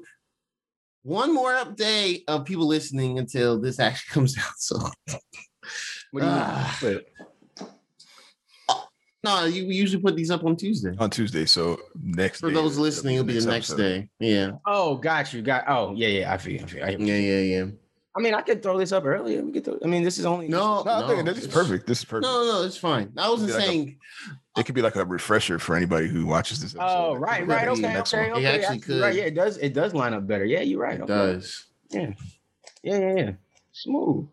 one more update of people listening until this actually *laughs* comes out. So What do you Ah. but no, you we usually put these up on Tuesday. on Tuesday. So next For day those listening, it'll be the next episode. day. Yeah, Oh, got you. Got oh yeah, yeah. I feel. I, feel. I, yeah, yeah, yeah. I mean, I could throw this up earlier. We could. Throw, I mean, this is only No, No, I no, think this is it's- perfect. This is perfect. No, no, it's fine. I wasn't Be like a- saying It could be like a refresher for anybody who watches this. Episode. Oh, right, right. gonna Okay, okay. It okay. actually actually, Right, could. yeah, it does. It does line up better. Yeah, you're right. it okay. does. Yeah, yeah, yeah, yeah. Smooth.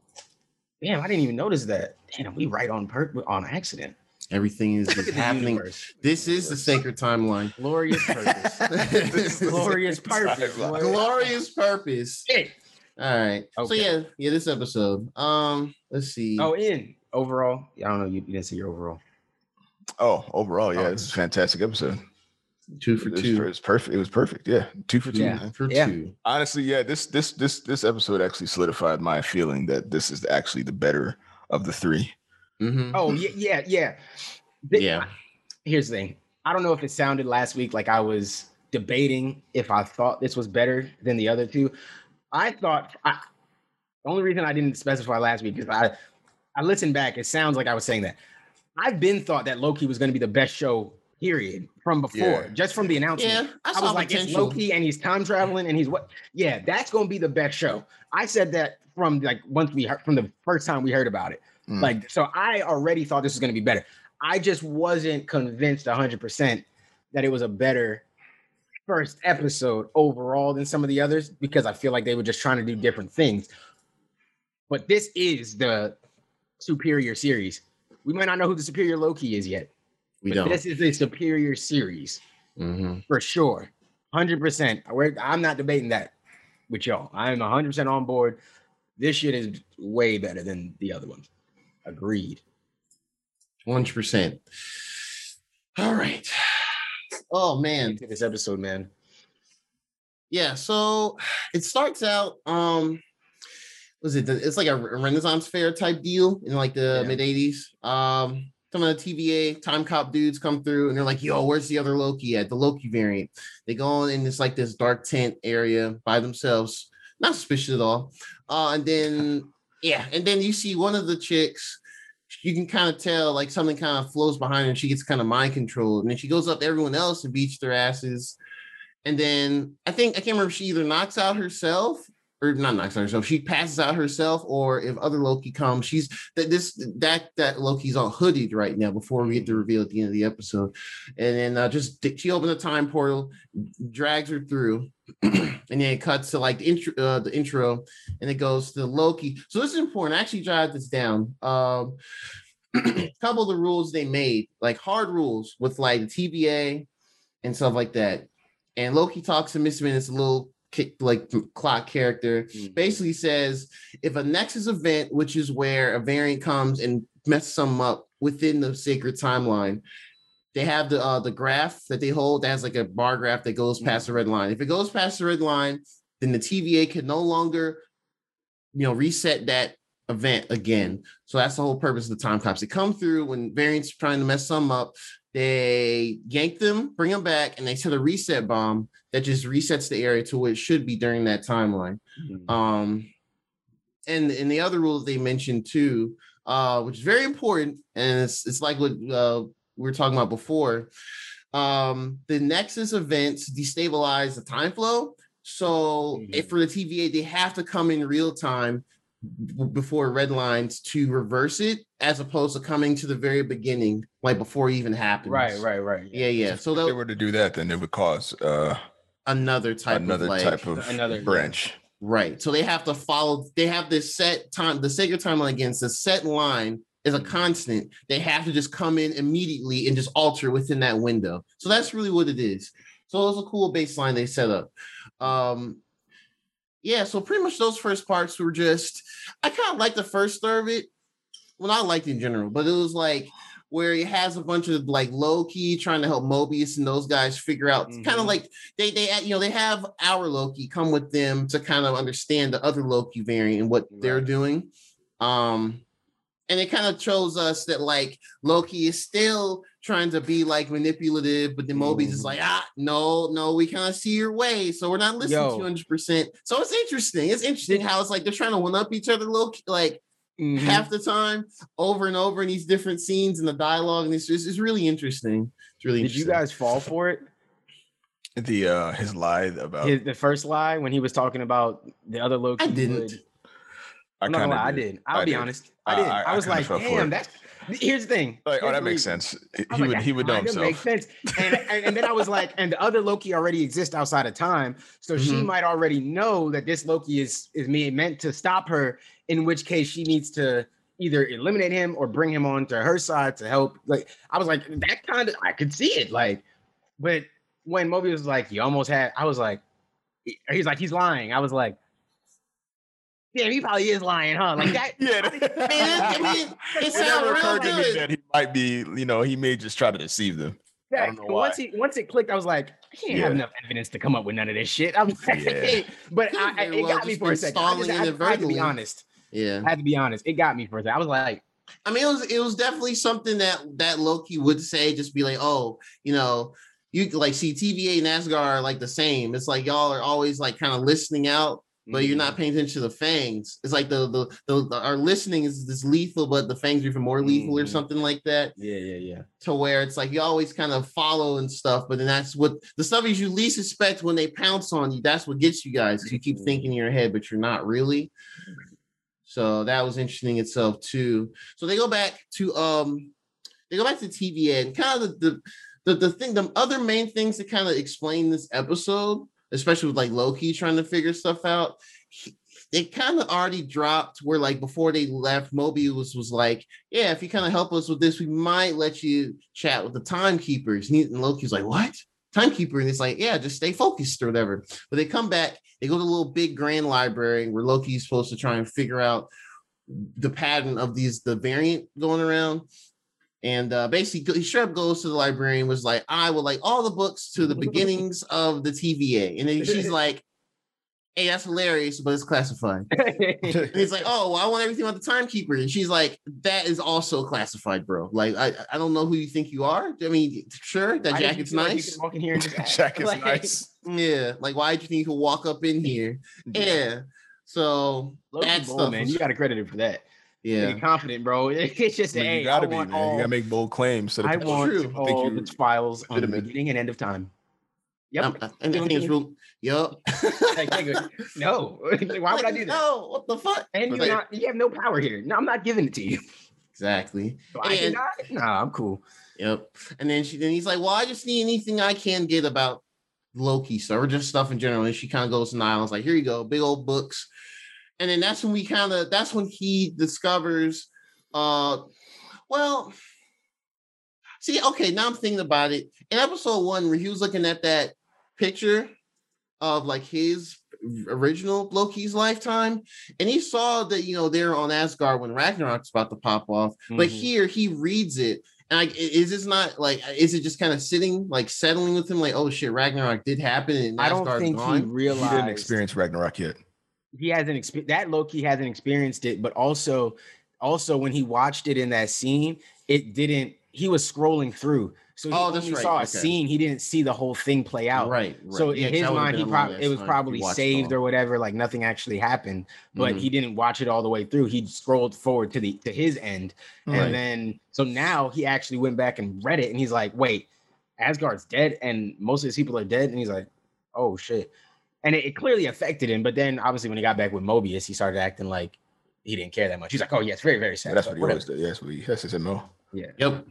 Damn, I didn't even notice that. Damn, we right on per on accident. Everything is, Look is at the happening. universe. This is the sacred timeline. Glorious purpose. *laughs* Glorious purpose. Glorious purpose. Shit. All right. So yeah, yeah, this episode. Um, let's see. Oh, in overall, yeah, I don't know. You, you didn't say your overall. Oh, overall, yeah, Oh. it's a fantastic episode. two for It was, two. it's perfect. It was perfect. Yeah, two for two. Yeah. For Yeah. two. Honestly, yeah, this this this this episode actually solidified my feeling that this is actually the better of the three. Mhm. Oh yeah, yeah, yeah. Th- yeah. here's the thing. I don't know if it sounded last week like I was debating if I thought this was better than the other two. I thought I, the only reason I didn't specify last week is I I listened back. It sounds like I was saying that. I've been thought that Loki was going to be the best show, period, from before, Yeah. just from the announcement. Yeah, I I, saw was like, it's potential. Loki and he's time traveling and he's what? Yeah, that's going to be the best show. I said that from like once we heard from the first time we heard about it. Mm. Like, so I already thought this was going to be better. I just wasn't convinced 100% that it was a better first episode overall than some of the others because I feel like they were just trying to do different things. But this is the superior series. We might not know who the superior Loki is yet. We but don't. This is a superior series Mhm. for sure. 100%. We're- I'm not debating that with y'all. I'm 100% on board. This shit is way better than the other ones. Agreed. 100%. All right. Oh man. This episode, man. Yeah, so it starts out um was it it's like a Renaissance fair type deal in like the Yeah. mid 80s. Um some of the TVA time cop dudes come through and they're like, yo, where's the other Loki at? The Loki variant. They go in this like this dark tent area by themselves, not suspicious at all. Uh and then yeah, and then you see one of the chicks. You can kind of tell like something kind of flows behind her and she gets kind of mind controlled. And then she goes up to everyone else and beats their asses. And then I think I can't remember if she either knocks out herself or not knocks out herself. She passes out herself, or if other Loki comes, she's that this that that Loki's all hooded right now before we get the reveal at the end of the episode. And then uh, just she opens a time portal, drags her through, *clears throat* and then it cuts to like the intro, uh, the intro, and it goes to Loki. So this is important. I actually jotted this down. Um, a *clears throat* couple of the rules they made, like hard rules with like the TVA and stuff like that. And Loki talks to Miss Minutes, a little kick, like clock character, basically says if a Nexus event, which is where a variant comes and messes some up within the sacred timeline, they have the uh, the graph that they hold that has like a bar graph that goes past the red line. If it goes past the red line, then the TVA can no longer, you know, reset that event again. So that's the whole purpose of the time cops. They come through when variants are trying to mess some up. They yank them, bring them back, and they set a reset bomb that just resets the area to what it should be during that timeline. Mhm. Um, and and the other rules they mentioned too, uh, which is very important, and it's it's like what uh, we were talking about before. Um, the Nexus events destabilize the time flow. So Mhm. if for the TVA, they have to come in real time b- before red lines to reverse it, as opposed to coming to the very beginning, like before it even happens. Right, right, right. Yeah, yeah. So if they were to do that, then it would cause uh, another type another of like, type of another- branch. Right. So they have to follow, they have this set time, the sacred timeline against the set line is a constant. They have to just come in immediately and just alter within that window. So that's really what it is. So it was a cool baseline they set up. Um yeah, so pretty much those first parts were just I kind of like the first third of it. Well, not liked in general, but it was like where it has a bunch of like Loki trying to help Mobius and those guys figure out kind of like they they you know they have our Loki come with them to kind of understand the other Loki variant and what they're doing. Um and it kind of shows us that like Loki is still trying to be like manipulative, but then Mobius is like, ah, no, no, we kind of see your way, so we're not listening Yo. to you 100. percent So it's interesting. It's interesting how it's like they're trying to one up each other, Loki, like Mhm. half the time, over and over in these different scenes and the dialogue, and it's just it's really interesting. It's really Did you guys fall for it? The uh his lie about His, the first lie when he was talking about the other Loki. I didn't. would- I I'm not gonna lie, I of did. I'll I be did. honest. I I- did. I- I, I was like, damn, that's *laughs* here's the thing. Like, oh, that makes reason. sense. He like, would he would know himself. Makes sense. And, and and then I was like, and the other Loki already exists outside of time, so she Mhm. might already know that this Loki is is me meant to stop her. In which case, she needs to either eliminate him or bring him on to her side to help. Like I was like, that kind of I could see it. Like, but when Mobius was like, you almost had, I was like, he's like, he's lying. I was like. Damn, he probably is lying, huh? Like that. *laughs* Yeah, Man, I mean, it it sounds never real occurred to me good. that he might be, you know, he may just try to deceive them. I don't know and Once why. he once it clicked, I was like, I can't have enough evidence to come up with none of this shit. I'm like, Yeah. *laughs* but I, I, very it well got me for a second. I, just, stalling I, I had to be honest. Yeah. I had to be honest. It got me for a second. I was like, I mean, it was it was definitely something that that Loki would say, just be like, oh, you know, you like see TVA and Asgard are like the same. It's like y'all are always like kind of listening out, but you're Mm-hmm. not paying attention to the fangs. It's like the the, the, the our listening is this lethal, but the fangs are even more lethal or Mhm. something like that. yeah, yeah, yeah. To where it's like you always kind of follow and stuff, but then that's what the stuff is you least expect when they pounce on you. That's what gets you guys. You keep Mhm. thinking in your head, but you're not really. So that was interesting itself too. So they go back to um they go back to TVA and kind of the the, the, the thing, the other main things that kind of explain this episode, especially with like Loki trying to figure stuff out, he- they kind of already dropped where like before they left, Mobius was like, Yeah, if you kind of help us with this, we might let you chat with the timekeepers. And, Loki's like, What? Timekeeper, and it's like, yeah, just stay focused or whatever. But they come back, they go to the little big grand library where Loki's supposed to try and figure out the pattern of these the variant going around. And uh, basically, Shrub goes to the librarian, was like, I would like all the books to the beginnings of the TVA. And then she's *laughs* like, Hey, that's hilarious, but it's classified. *laughs* And he's like, Oh, well, I want everything about the timekeeper. And she's like, That is also classified, bro. Like, I, I don't know who you think you are. I mean, sure, that Why jacket's feel like nice. walk in here and just? *laughs* Jacket's Like, nice. Yeah, like why did you think you could walk up in here? Yeah. So Loki that bold, man. You got to credit him for that. Yeah. You're confident, bro. *laughs* It's just I a, mean, hey, you gotta I be, want man. all, You gotta make bold claims. So that I people want true. think all the files on the beginning and end of time. Yep. Um, I, I think it's real. Yup. Like, *laughs* no. *laughs* Why would I do that? No, what the fuck? And you're they- not, you have no power here. No, I'm not giving it to you. Exactly. So I And- cannot. Nah, I'm cool. Yep. And then she then he's like, Well, I just need anything I can get about Loki stuff or just stuff in general. And she kind of goes to Niles, like, here you go, big old books. And then that's when we kind of that's when he discovers uh well see, okay, now I'm thinking about it. In episode one, where he was looking at that picture of like his original Loki's lifetime, and he saw that you know they're on Asgard when Ragnarok's about to pop off. But Mhm. here he reads it. And like, is this not like, is it just kind of sitting, like settling with him, like, oh shit, Ragnarok did happen and I don't think he gone? He realized didn't experience Ragnarok yet. He hasn't experienced that Loki hasn't experienced it, but also also when he watched it in that scene, it didn't. He was scrolling through, so he Oh, only right, saw a okay. scene. He didn't see the whole thing play out. Right, right. So Yeah, in his mind, he a probably it was probably you watched it saved or whatever. Like nothing actually happened, but Mhm. he didn't watch it all the way through. He scrolled forward to the to his end, Right. and then so now he actually went back and read it, and he's like, "Wait, Asgard's dead, and most of his people are dead," and he's like, "Oh shit." And it, it clearly affected him, but then obviously when he got back with Mobius, he started acting like he didn't care that much. He's like, "Oh yeah, it's very, very sad." That's but what he whatever." always did. Yes, we that's his MO. Yeah. Yep.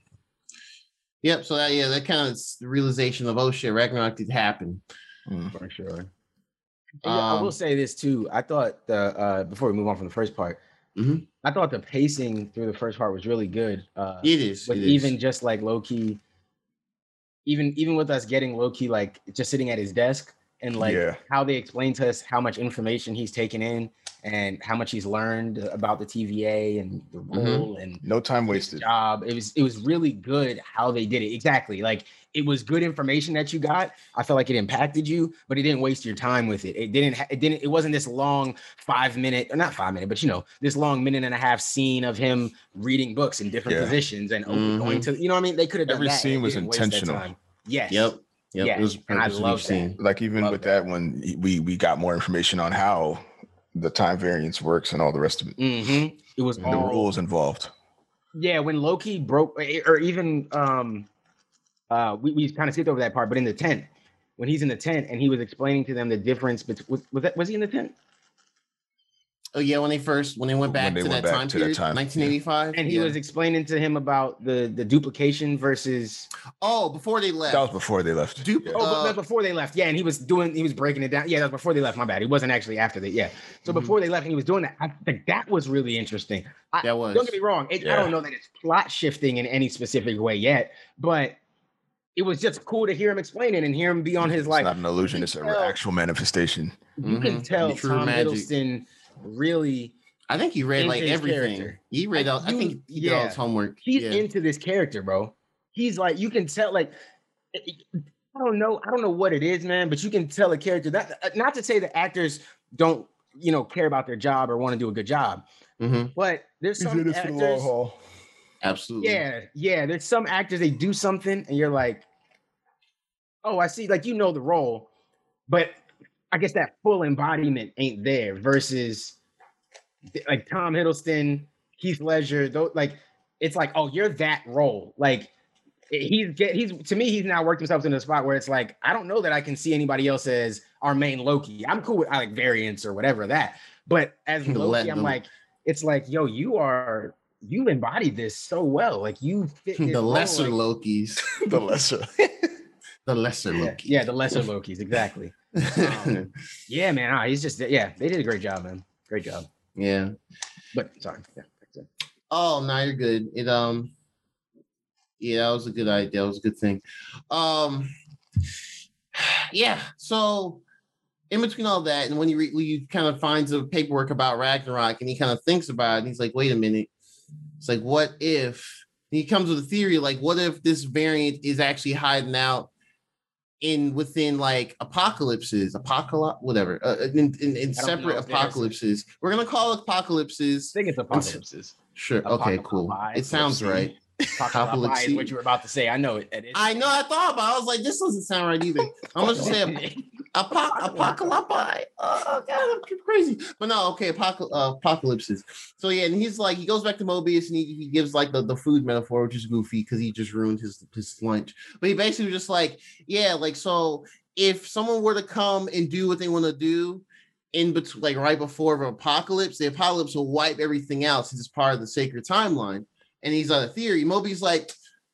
Yep. So that, yeah, that kind of the realization of, oh shit, Ragnarok did happen. Mm. for sure. And yeah, I will Um, say this too. I thought the uh before we move on from the first part, Mhm. I thought the pacing through the first part was really good. Uh It is. with it is. even just like Loki, even even with us getting Loki like just sitting at his desk and like Yeah. how they explain to us how much information he's taken in and how much he's learned about the TVA and the Mhm. and No time wasted. job. It was it was really good how they did it. Exactly. Like it was good information that you got. I felt like it impacted you, but it didn't waste your time with it. It didn't it didn't it wasn't this long 5 minute or not 5 minute, but you know, this long minute and a half scene of him reading books in different Yeah. positions and Mhm. going to you know what I mean? They could have done Every that and scene was didn't waste their intentional. Yes. Yep. Yep. Yeah, It was and I purposely love seen. that. Like even Love with that. that one, we we got more information on how the time variance works and all the rest of it. Mhm. It was And all the rules involved. Yeah, when Loki broke, eh, or even um, uh, we, we kind of skipped over that part, but in the tent, when he's in the tent and he was explaining to them the difference between was, was that was he in the tent? Oh yeah, when they first when they went back they to went that back time to that period, time, yeah. 1985. And he yeah. was explaining to him about the the duplication versus oh before they left. That was before they left. Dupe- Yeah. oh, but Uh, that's before they left. Yeah, and he was doing he was breaking it down. Yeah, that was before they left. My bad. He wasn't actually after that. Yeah, so Mhm. before they left, and he was doing that. I think that was really interesting. I, That was Don't get me wrong. It, I don't know that it's plot shifting in any specific way yet, but it was just cool to hear him explain it and hear him be on his It's like. not an illusion, it's an actual manifestation. You can Mhm. tell True Tom magic. Hiddleston really I think he read like his everything. character. He read I- out. I think he did all his homework. he's yeah. into this character, bro. He's like you can tell like it- it- I don't know I don't know what it is, man, but you can tell a character that uh, not to say that actors don't you know care about their job or want to do a good job, Mhm. but there's some actors. haul. Absolutely. Yeah, yeah. There's some actors they do something and you're like, oh, I see. Like you know the role, but I guess that full embodiment ain't there. Versus like Tom Hiddleston, Heath Ledger, though. Like it's like, oh, you're that role. Like he's get he's to me he's now worked himself into a spot where it's like I don't know that I can see anybody else as our main Loki. I'm cool with I like variants or whatever that, but as Loki, I'm like, it's like, yo, you are you embodied this so well. Like you fit *laughs* this the role, lesser like- Lokis. *laughs* the lesser. *laughs* The lesser yeah, Loki. yeah, the lesser Lokis, exactly. *laughs* Um, yeah, man. ah, he's just yeah, they did a great job, man. Great job. yeah. But sorry. Yeah. Oh no, you're good. It um yeah, that was a good idea. That was a good thing. Um yeah, so in between all that, and when you read you kind of finds the paperwork about Ragnarok and he kind of thinks about it, and he's like, wait a minute. It's like, what if and he comes with a theory like what if this variant is actually hiding out in within like apocalypses, apocalypse, whatever, uh, in, in, in separate apocalypses. We're gonna call it apocalypses. I think it's apocalypses. Sure. Okay, cool. It sounds right. Apocalypse is what you were about to say. I know it. I know. I thought about. It. I was like, this doesn't sound right either. I'm gonna say *laughs* apo- apocalypse. Oh god, I'm crazy. But no, okay, apocal- uh, apocalypses. So yeah, and he's like, he goes back to Mobius and he, he gives like the, the food metaphor, which is goofy because he just ruined his his lunch. But he basically was just like, yeah, like so if someone were to come and do what they want to do in between, like right before the apocalypse, the apocalypse will wipe everything out since it's part of the sacred timeline. And he's on a theory. Moby's like,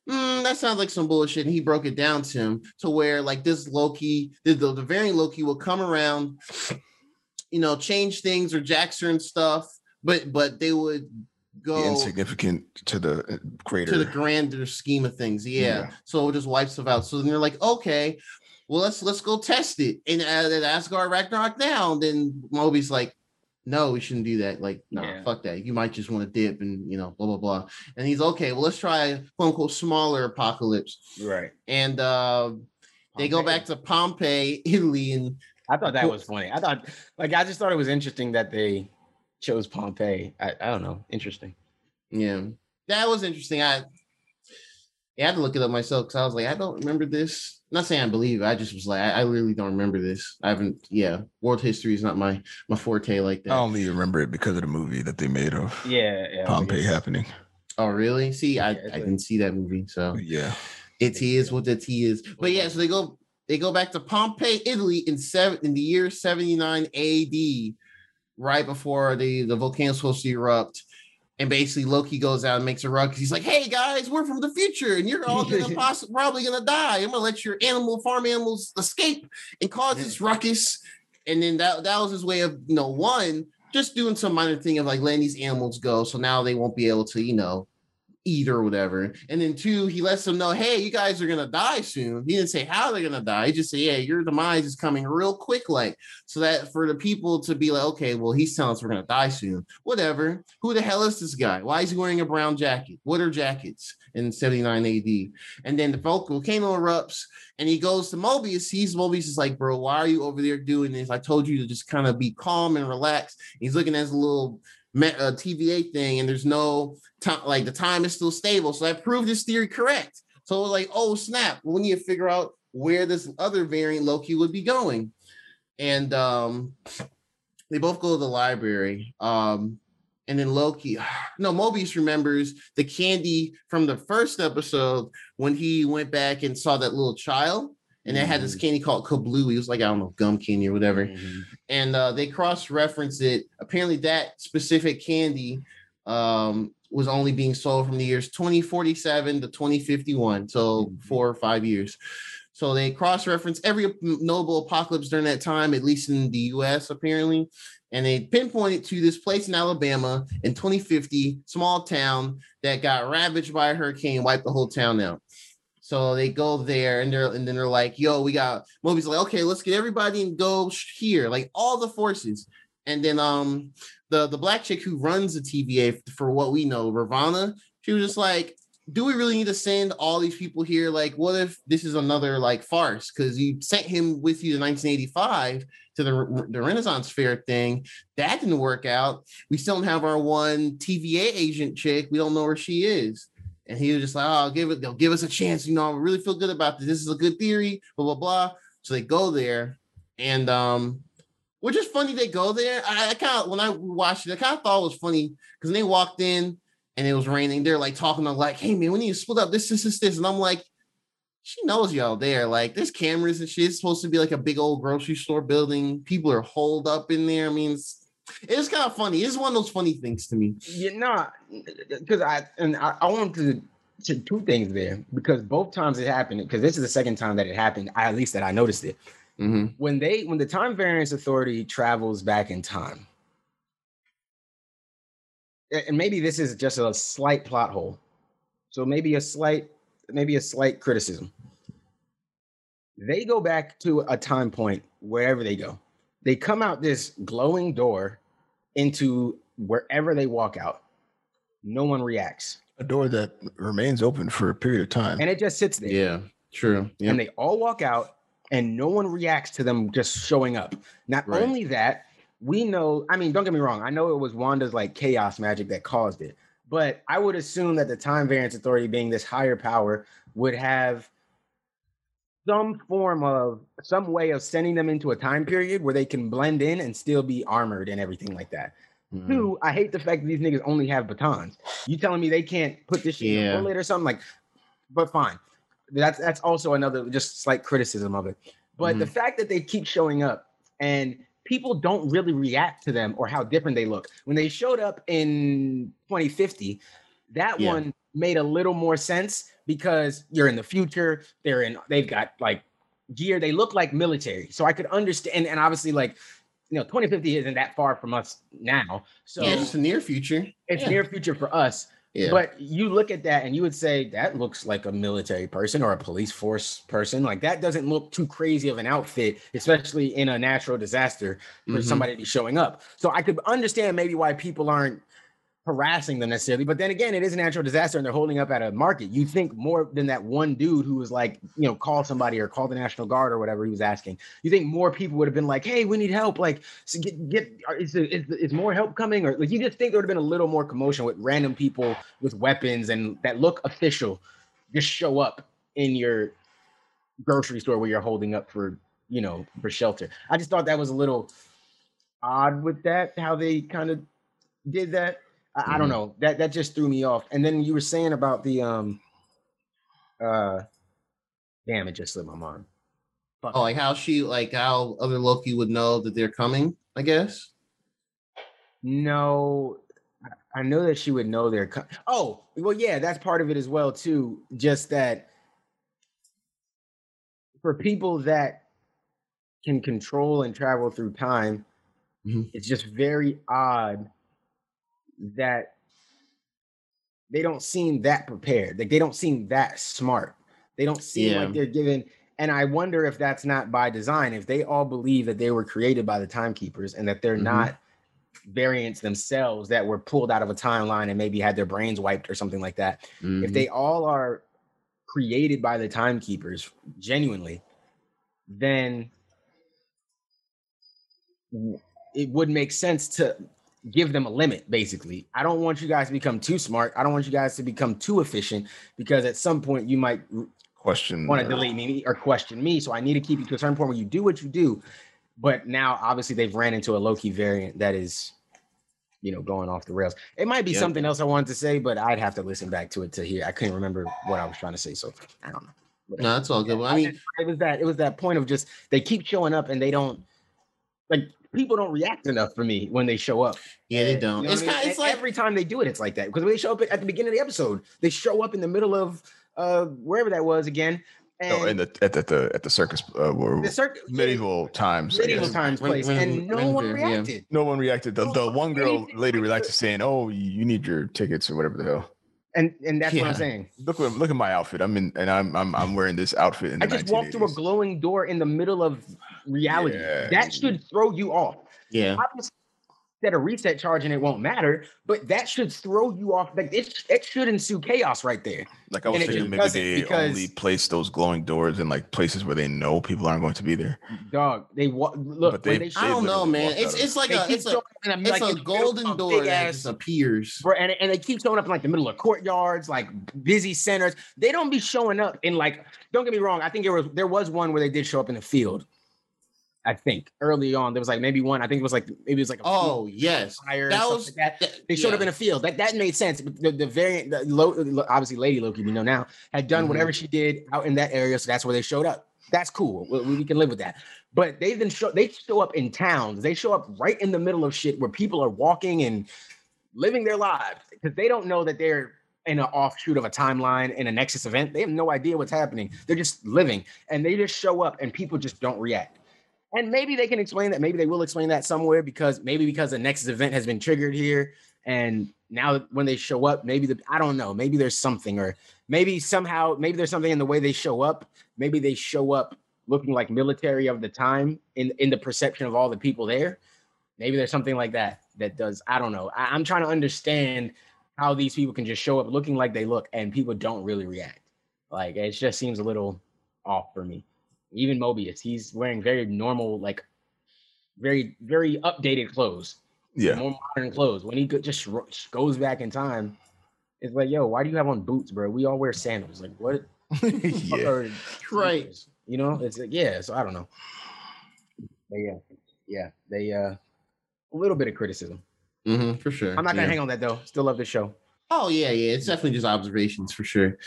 "Hmm, that sounds like some bullshit. And he broke it down to him to where like this Loki, the, the, the variant Loki will come around, you know, change things or jack certain stuff, but but they would go insignificant to the uh, greater. to the grander scheme of things. Yeah. Yeah. So it just wipes stuff out. So then they're like, okay, well let's let's go test it. And uh, at Asgard Ragnarok now, then Moby's like, no, we shouldn't do that. Like, no, Yeah. fuck that. You might just want to dip and you know, blah blah blah. And he's okay. Well, let's try quote unquote smaller apocalypse. right. And uh, they go back to Pompeii, *laughs* Italy, and I thought that was funny. I thought, like, I just thought it was interesting that they chose Pompeii. I, I don't know. Interesting. Yeah, that was interesting. I, yeah, I had to look it up myself because I was like, I don't remember this. Not saying I believe it. I just was like, I, I really don't remember this. I haven't. Yeah, world history is not my my forte like that. I only remember it because of the movie that they made of Yeah. yeah Pompeii because- happening. oh, really? See, I, Yeah, I didn't see that movie, so Yeah. it is what it is. But yeah, so they go they go back to Pompeii, Italy in seven in the year seventy nine A.D. Right before the the volcano's supposed to erupt. And basically, Loki goes out and makes a run because he's like, "Hey guys, we're from the future, and you're all gonna *laughs* poss- probably gonna die. I'm gonna let your animal farm animals escape and cause this ruckus." And then that that was his way of, you know, one just doing some minor thing of like letting these animals go, so now they won't be able to, you know, eat or whatever. And then two, he lets them know, "Hey, you guys are gonna die soon." He didn't say how they're gonna die. He just said, "Yeah, your demise is coming real quick, like." so that for the people to be like, okay, well, he's telling us we're gonna die soon. Whatever. Who the hell is this guy? Why is he wearing a brown jacket? What are jackets in 79 AD? And then the vol- volcano erupts and he goes to Mobius. He's Mobius is like, bro, why are you over there doing this? I told you to just kind of be calm and relax. He's looking at his little uh, TVA thing, and there's no time, like the time is still stable. So I proved this theory correct. So like, oh snap, we need to figure out where this other variant Loki would be going and um they both go to the library um and then loki *sighs* no mobius remembers the candy from the first episode when he went back and saw that little child and they had this candy called kablooie it was like i don't know gum candy or whatever Mhm. and uh, they cross referenced it. Apparently, that specific candy um, was only being sold from the years 2047 to 2051, so Mhm. four or five years. So they cross-reference every notable apocalypse during that time, at least in the U.S. apparently, and they pinpointed to this place in Alabama in 2050, small town that got ravaged by a hurricane, wiped the whole town out. So they go there and they're and then they're like, yo, we got Moby's like, okay, let's get everybody and go here, like all the forces. And then um the the black chick who runs the TVA for what we know, Ravonna, she was just like, do we really need to send all these people here? Like, what if this is another like farce? Because you sent him with you to 1985 to the, the Renaissance Fair thing. That didn't work out. We still don't have our one TVA agent chick. We don't know where she is. And he was just like, oh, give it, they'll give us a chance. You know, I really feel good about this. This is a good theory, blah, blah, blah. So they go there. And um, which is funny, they go there. I, I kind of when I watched it, I kind of thought it was funny because they walked in and it was raining, they're like talking to like, hey man, we need to split up this, this, this, this. And I'm like, she knows y'all there. Like, there's cameras and shit. It's supposed to be like a big old grocery store building. People are holed up in there. I mean, it's It's kind of funny. It's one of those funny things to me. Yeah, no, because I and I, I want to, to two things there because both times it happened because this is the second time that it happened. I, at least that I noticed it Mm-hmm. when they when the time variance authority travels back in time. And maybe this is just a slight plot hole, so maybe a slight maybe a slight criticism. They go back to a time point wherever they go. They come out this glowing door into wherever they walk out. No one reacts. A door that remains open for a period of time. And it just sits there. Yeah, true. Yeah. And they all walk out and no one reacts to them just showing up. Not Right. only that, we know, I mean, don't get me wrong. I know it was Wanda's like chaos magic that caused it. But I would assume that the time variance authority being this higher power would have some form of some way of sending them into a time period where they can blend in and still be armored and everything like that. Mhm. Two, I hate the fact that these niggas only have batons. You telling me they can't put this shit in a bullet or something like, but fine. That's that's also another just slight criticism of it. But the fact that they keep showing up and people don't really react to them or how different they look. When they showed up in 2050, that Yeah. one made a little more sense because you're in the future. They're in, they've got like gear. They look like military. So I could understand. And obviously, like, you know, 2050 isn't that far from us now. So yeah, just the near future. it's yeah. near future for us. Yeah. But you look at that and you would say that looks like a military person or a police force person. Like that doesn't look too crazy of an outfit, especially in a natural disaster for Mhm. somebody to be showing up. So I could understand maybe why people aren't harassing them necessarily. But then again, it is a natural disaster and they're holding up at a market. You think more than that one dude who was like, you know, call somebody or call the National Guard or whatever he was asking. You think more people would have been like, hey, we need help. Like, so get, get is, is, is more help coming? Or like, you just think there would have been a little more commotion with random people with weapons and that look official just show up in your grocery store where you're holding up for, you know, for shelter. I just thought that was a little odd with that, how they kind of did that. I, I don't Mhm. know. That that just threw me off. And then you were saying about the um uh damn, it just slipped my mind. Fuck. Oh, like how she, like how other Loki would know that they're coming. I guess. No, I- know that she would know they're. Co- oh, well, yeah, that's part of it as well too. Just that for people that can control and travel through time, Mhm. it's just very odd that they don't seem that prepared. Like they don't seem that smart. They don't seem Yeah. like they're given. And I wonder if that's not by design. If they all believe that they were created by the timekeepers and that they're Mhm. not variants themselves that were pulled out of a timeline and maybe had their brains wiped or something like that. If Mhm. they all are created by the timekeepers genuinely, then it would make sense to give them a limit basically. I don't want you guys to become too smart. I don't want you guys to become too efficient because at some point you might Question. want to delete me or question me. So i need to keep you to a certain point where you do what you do. But now obviously they've ran into a loki variant that is you know going off the rails. It might be Yep. something else i wanted to say but i'd have to listen back to it to hear. I couldn't remember what i was trying to say so i don't know. No, that's all good. But I mean, it was that it was that point of just they keep showing up and they don't like people don't react enough for me when they show up. yeah, they don't. know it's what I kind. mean? It's like every time they do it, it's like that because when they show up at the beginning of the episode, they show up in the middle of uh wherever that was again. And no, in the at, at the at the circus uh, the circuit medieval times. Medieval times place, when- and no when one they're- yeah. reacted. No one reacted. The, the *laughs* one girl Anything lady reacted the- saying, "Oh, you need your tickets or whatever the hell." And and that's what I'm saying. Look at look at my outfit. I'm in and I'm I'm I'm wearing this outfit in the I just walked through a glowing door in the middle of reality. Yeah. That should throw you off. yeah, obviously set a reset charge and it won't matter, but that should throw you off. Like it, it should ensue chaos right there. Like I was and it thinking, maybe they because- only place those glowing doors in like places where they know people aren't going to be there. Dog, they wa- look. But when they- they, I don't know, man. It's it's like they a it's a up it's like a in the middle of golden door big that ass- just appears. Bro, and, and they keep showing up in like the middle of courtyards, like busy centers. They don't be showing up in like. Don't get me wrong. I think there was there was one where they did show up in the field. I think early on there was like maybe one. I think it was like maybe it was like a Oh yes, fire. that was like that. that- They showed up in a field. That that made sense. But the, the variant, the Lo, Lo- obviously Lady Loki, we know now, had done Mhm. whatever she did out in that area, so that's where they showed up. That's cool. We, we can live with that. But they then show they show up in towns. They show up right in the middle of shit where people are walking and living their lives because they don't know that they're in an offshoot of a timeline in a Nexus event. They have no idea what's happening. They're just living and they just show up and people just don't react. And maybe they can explain that. Maybe they will explain that somewhere because maybe because the Nexus event has been triggered here. And now when they show up, maybe the I don't know, maybe there's something, or maybe somehow, maybe there's something in the way they show up. Maybe they show up looking like military of the time in, in the perception of all the people there. Maybe there's something like that that does. I don't know. I, I'm trying to understand how these people can just show up looking like they look and people don't really react. Like it just seems a little off for me. Even Mobius, he's wearing very normal, like very, very updated clothes. Yeah. More modern clothes. When he just goes back in time, it's like, yo, why do you have on boots, bro? We all wear sandals. Like, what? *laughs* yeah. are Right. You know, it's like, yeah. So I don't know. But yeah, yeah, they uh a little bit of criticism. Mhm, for sure. I'm not gonna Yeah. hang on that though. Still love the show. Oh yeah, yeah. It's definitely just observations for sure.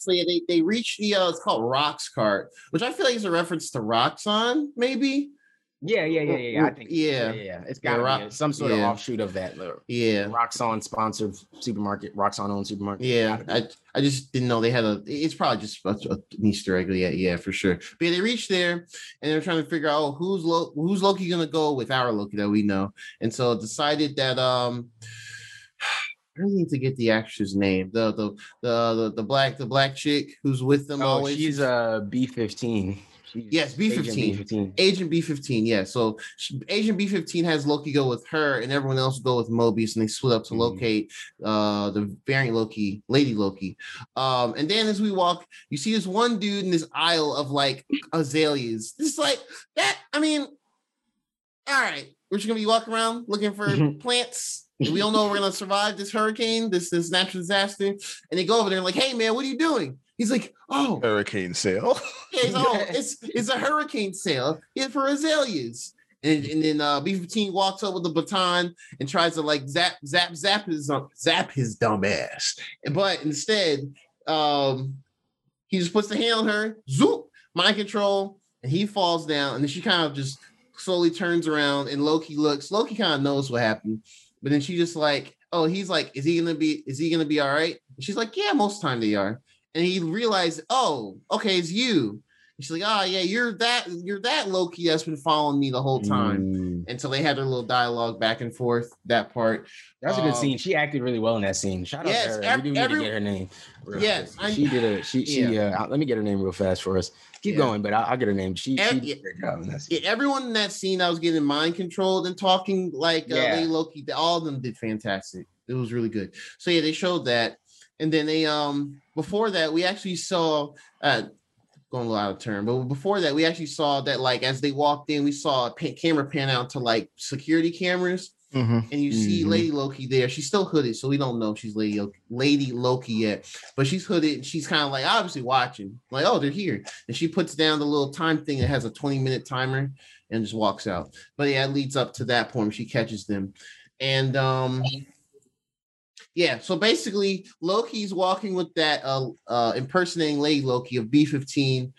So yeah, they they reached the uh, it's called Roxxcart, which I feel like is a reference to Roxxon, maybe. Yeah, yeah, yeah, yeah. yeah. I think yeah. yeah, yeah. yeah. It's Yeah, got Rock- some sort yeah. of offshoot of that. Yeah, Roxxon sponsored supermarket, Roxxon owned supermarket. yeah. I I just didn't know they had a. It's probably just a, a- an Easter egg. Yeah, yeah, for sure. But yeah, they reached there and they're trying to figure out oh, who's Lo- who's Loki gonna go with our Loki that we know, and so decided that um. I need to get the actress name. The the the the, the black the black chick who's with them oh, always. she's uh B15. Yes, B15. B15. Agent B15, yeah. So she, Agent B15 has Loki go with her, and everyone else go with Mobius, and they split up to Mhm. locate uh the variant Loki, Lady Loki. Um, and then as we walk, you see this one dude in this aisle of like azaleas. This like that. I mean, all right, we're just gonna be walking around looking for Mhm. plants. And We don't know we're gonna survive this hurricane, this this natural disaster. And they go over there and like, hey man, what are you doing? He's like, oh, Hurricane sale. yeah, it's, oh, *laughs* it's it's a hurricane sale yeah, for azaleas. And, and then uh, B15 walks up with a baton and tries to like zap, zap, zap his um, zap his dumb ass. But instead, um, he just puts the hand on her, zoop, mind control, and he falls down. And then she kind of just slowly turns around and Loki looks. Loki kind of knows what happened, but then she just like, oh, he's like, is he gonna be? Is he gonna be all right? And she's like, yeah, most time they are and he realized, oh, okay, it's you. She's like, oh yeah, you're that, you're that Loki that's been following me the whole time. Mm, And so they had their little dialogue back and forth. That part, That's a good Um, scene. She acted really well in that scene. Shout out to her. ev- we do need every- to get her name. Yes. I- she did a she she uh let me get her name real fast for us. Keep Yeah. going, but I'll, I'll get her name. She, she did a great job in that scene. Yeah, everyone in that scene I was getting mind controlled and talking like uh, Yeah. Loki, all of them did fantastic. It was really good. So yeah, they showed that, and then they um before that we actually saw uh going a little out of turn, but before that we actually saw that like as they walked in, we saw a pa- camera pan out to like security cameras, Mhm. and you see Mhm. Lady Loki there. She's still hooded, so we don't know if she's Lady Loki, Lady Loki yet, but she's hooded and she's kind of like obviously watching, like oh they're here, and she puts down the little time thing that has a twenty minute timer and just walks out. But yeah, it leads up to that point where she catches them, and um. Yeah, so basically Loki's walking with that uh uh impersonating Lady Loki of B15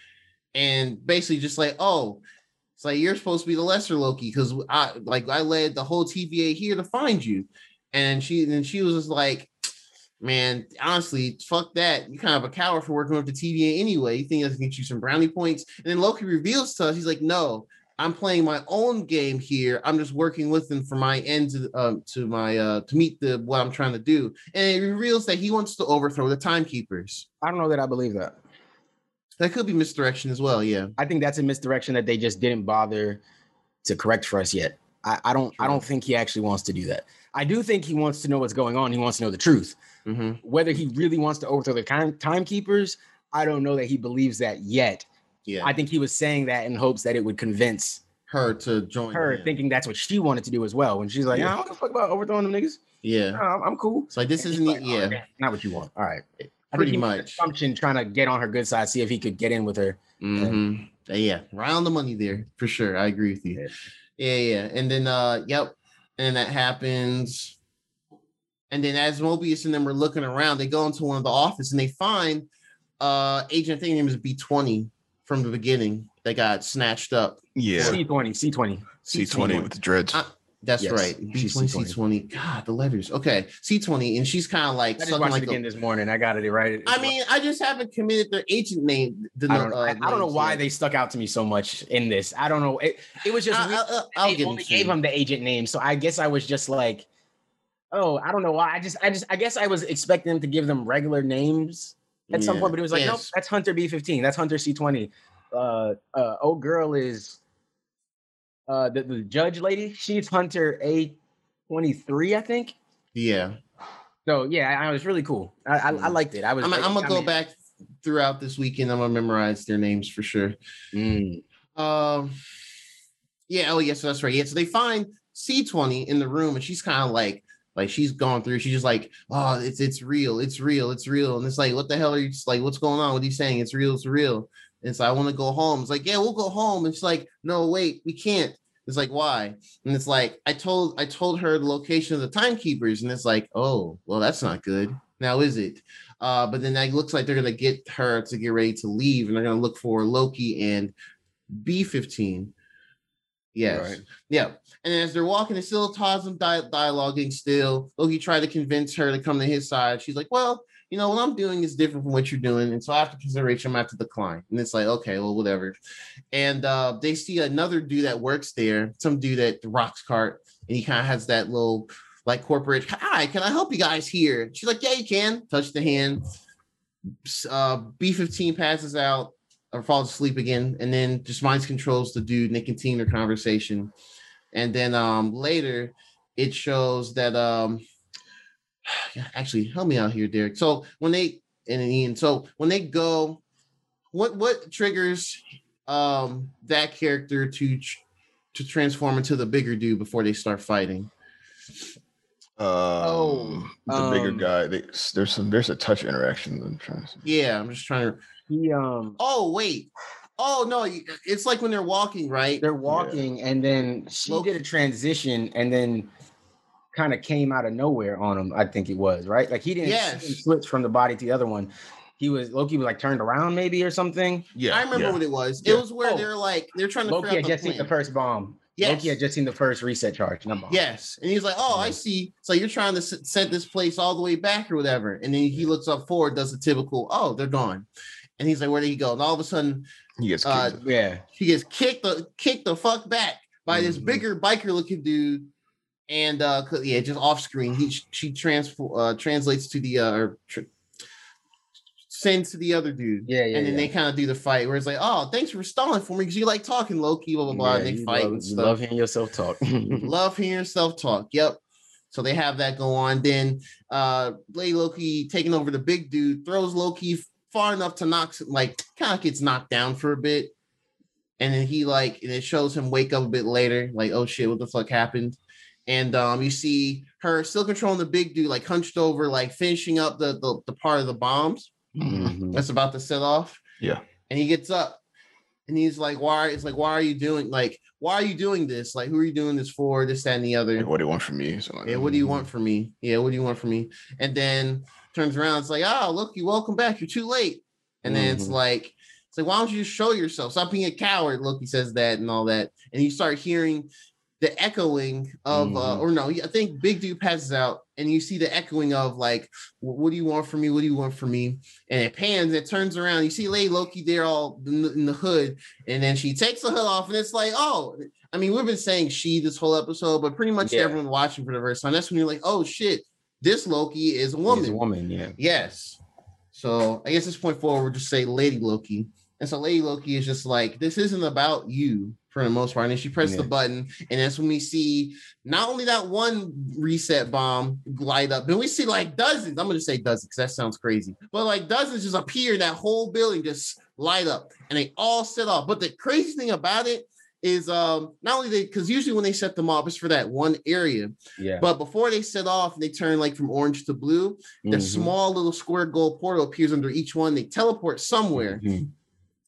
and basically just like, oh, it's like you're supposed to be the lesser Loki because I like I led the whole TVA here to find you. And she and she was just like, Man, honestly, fuck that. You're kind of a coward for working with the TVA anyway. You think that's gonna get you some brownie points. And then Loki reveals to us, he's like, No, I'm playing my own game here. I'm just working with them for my end to um to my uh to meet the what I'm trying to do. And it reveals that he wants to overthrow the timekeepers. I don't know that I believe that. That could be misdirection as well, yeah. I think that's a misdirection that they just didn't bother to correct for us yet. I, I don't I don't think he actually wants to do that. I do think he wants to know what's going on. He wants to know the truth. Mm-hmm. Whether he really wants to overthrow the time timekeepers, I don't know that he believes that yet. Yeah. I think he was saying that in hopes that it would convince her to join her, him. thinking that's what she wanted to do as well. When she's like, Yeah. "I don't give a fuck about overthrowing them niggas. Yeah. No, I'm, cool." So like this And isn't like, "Oh, Yeah. okay, not what you want. All right. I Pretty much. Assumption trying to get on her good side, see if he could get in with her. hmm Yeah. Right on the money there for sure. I agree with you. Yeah. Yeah. Yeah. And then, uh, yep. And that happens. And then as Mobius and them are looking around, they go into one of the office and they find uh agent, I think name is B20 from the beginning that got snatched up. Yeah, C20, C20. C twenty with the dreads. Uh, That's Yes, right. B20, C20. C20. God, the letters. Okay. C20. And she's kind of like I just watched like it again the, this morning. I got it right. I mean, I just haven't committed their agent name. The, I don't, uh, I don't know why yet. they stuck out to me so much in this. I don't know. It, it was just I, weird. I, I, I'll they only gave you. him the agent name, so I guess I was just like, oh, I don't know why. I just, I just, I guess I was expecting them to give them regular names at some point, but it was like, nope, that's Hunter B15, that's Hunter C20. Uh, uh, oh, girl is, uh, the, the judge lady. She's Hunter A23, I think. Yeah. So yeah, I, I was really cool. I, I, I liked it. I was. I'm, like, I'm gonna go mean- back throughout this weekend. I'm to memorize their names for sure. Mm, Um, yeah. Oh, yes, that's right. Yeah. So they find C20 in the room, and she's kind of like, like she's gone through. She's just like, oh, it's it's real, it's real, it's real. And it's like, what the hell are you just like? What's going on? What are you saying? It's real, it's real. And it's like, I want to go home. It's like, yeah, we'll go home. And she's like, no, wait, we can't. It's like, why? And it's like, I told I told her the location of the timekeepers, and it's like, oh, well, that's not good. Now is it? Uh, but then it looks like they're gonna get her to get ready to leave, and they're gonna look for Loki and B15. Yes. Right. Yeah. And as they're walking, it's still Tasm di- dialoguing still. Loki tried to convince her to come to his side. She's like, well, you know, what I'm doing is different from what you're doing. And so after consideration, I'm have to decline. And it's like, okay, well, whatever. And uh, they see another dude that works there, some dude at the Roxxcart. And he kind of has that little like corporate, hi, can I help you guys here? She's like, yeah, you can. Touch the hand. Uh, B15 passes out or falls asleep again, and then just mind controls the dude, and they continue their conversation. And then um later it shows that um *sighs* actually help me out here, Derek. So when they and Ian, so when they go, what what triggers um that character to to transform into the bigger dude before they start fighting? Um, the bigger um, guy. They, there's some. There's a touch interaction. I'm trying to see. Yeah, I'm just trying to. He um Oh wait. Oh no, it's like when they're walking, right? they're walking and then she Loki- did a transition and then kind of came out of nowhere on him i think it was right like he didn't Yes. switch from the body to the other one he was loki was like turned around maybe or something Yeah, I remember yeah. what it was. Yeah. It was where Oh. they're like they're trying to loki figure had out the just seen the first bomb Yes. loki had just seen the first reset charge no. Yes. And he's like, Oh, I see. So you're trying to s- set this place all the way back or whatever. And then he looks up forward, does the typical, Oh, they're gone. And he's like, Where did he go? And all of a sudden, He gets uh, kicked. yeah he gets kicked the kicked the fuck back by this Mhm. bigger biker looking dude. And uh 'cause- yeah, just off screen, he she transfer uh translates to the uh or tr- sends to the other dude. yeah yeah and then yeah. they kind of do the fight where it's like, oh, thanks for stalling for me because you like talking Loki, blah blah blah. Yeah, and they you fight love, and stuff. love hearing yourself talk *laughs* Love hearing self talk. Yep. So they have that go on. Then uh Lady Loki taking over the big dude throws Loki far enough to knock like kind of gets knocked down for a bit. And then he like and it shows him wake up a bit later, like, oh shit, what the fuck happened? And um you see her still controlling the big dude, like hunched over, like finishing up the the, the part of the bombs Mhm. that's about to set off. Yeah. And he gets up and he's like, Why? It's like, why are you doing like why are you doing this? Like, who are you doing this for? This, that, and the other. Like, what do you want from me? So like, Yeah, what do you want from me? Yeah, what do you want from me? And then turns around, it's like, oh, look, you welcome back. You're too late. And then it's Mhm. like, it's like, why don't you just show yourself? Stop being a coward. Loki says that and all that. And you start hearing the echoing of, uh, Mhm. or no, I think Big Dude passes out, and you see the echoing of like, what do you want from me? What do you want from me? And it pans, it turns around. You see Lady Loki there all in the, in the hood, and then she takes the hood off, and it's like, oh, I mean, we've been saying she this whole episode, but pretty much Yeah. everyone watching for the first time. That's when you're like, oh shit, this Loki is a He's woman. a woman yeah Yes. So I guess this point forward, we'll just say Lady Loki. And so Lady Loki is just like, this isn't about you for the most part. And then she presses the button, and that's when we see not only that one reset bomb light up, but we see like dozens. I'm gonna say dozens because that sounds crazy, but like dozens just appear in that whole building, just light up, and they all set off. But the crazy thing about it is um not only they because usually when they set them off, it's for that one area. yeah But before they set off, and they turn like from orange to blue the Mhm. small little square gold portal appears under each one. They teleport somewhere, Mhm.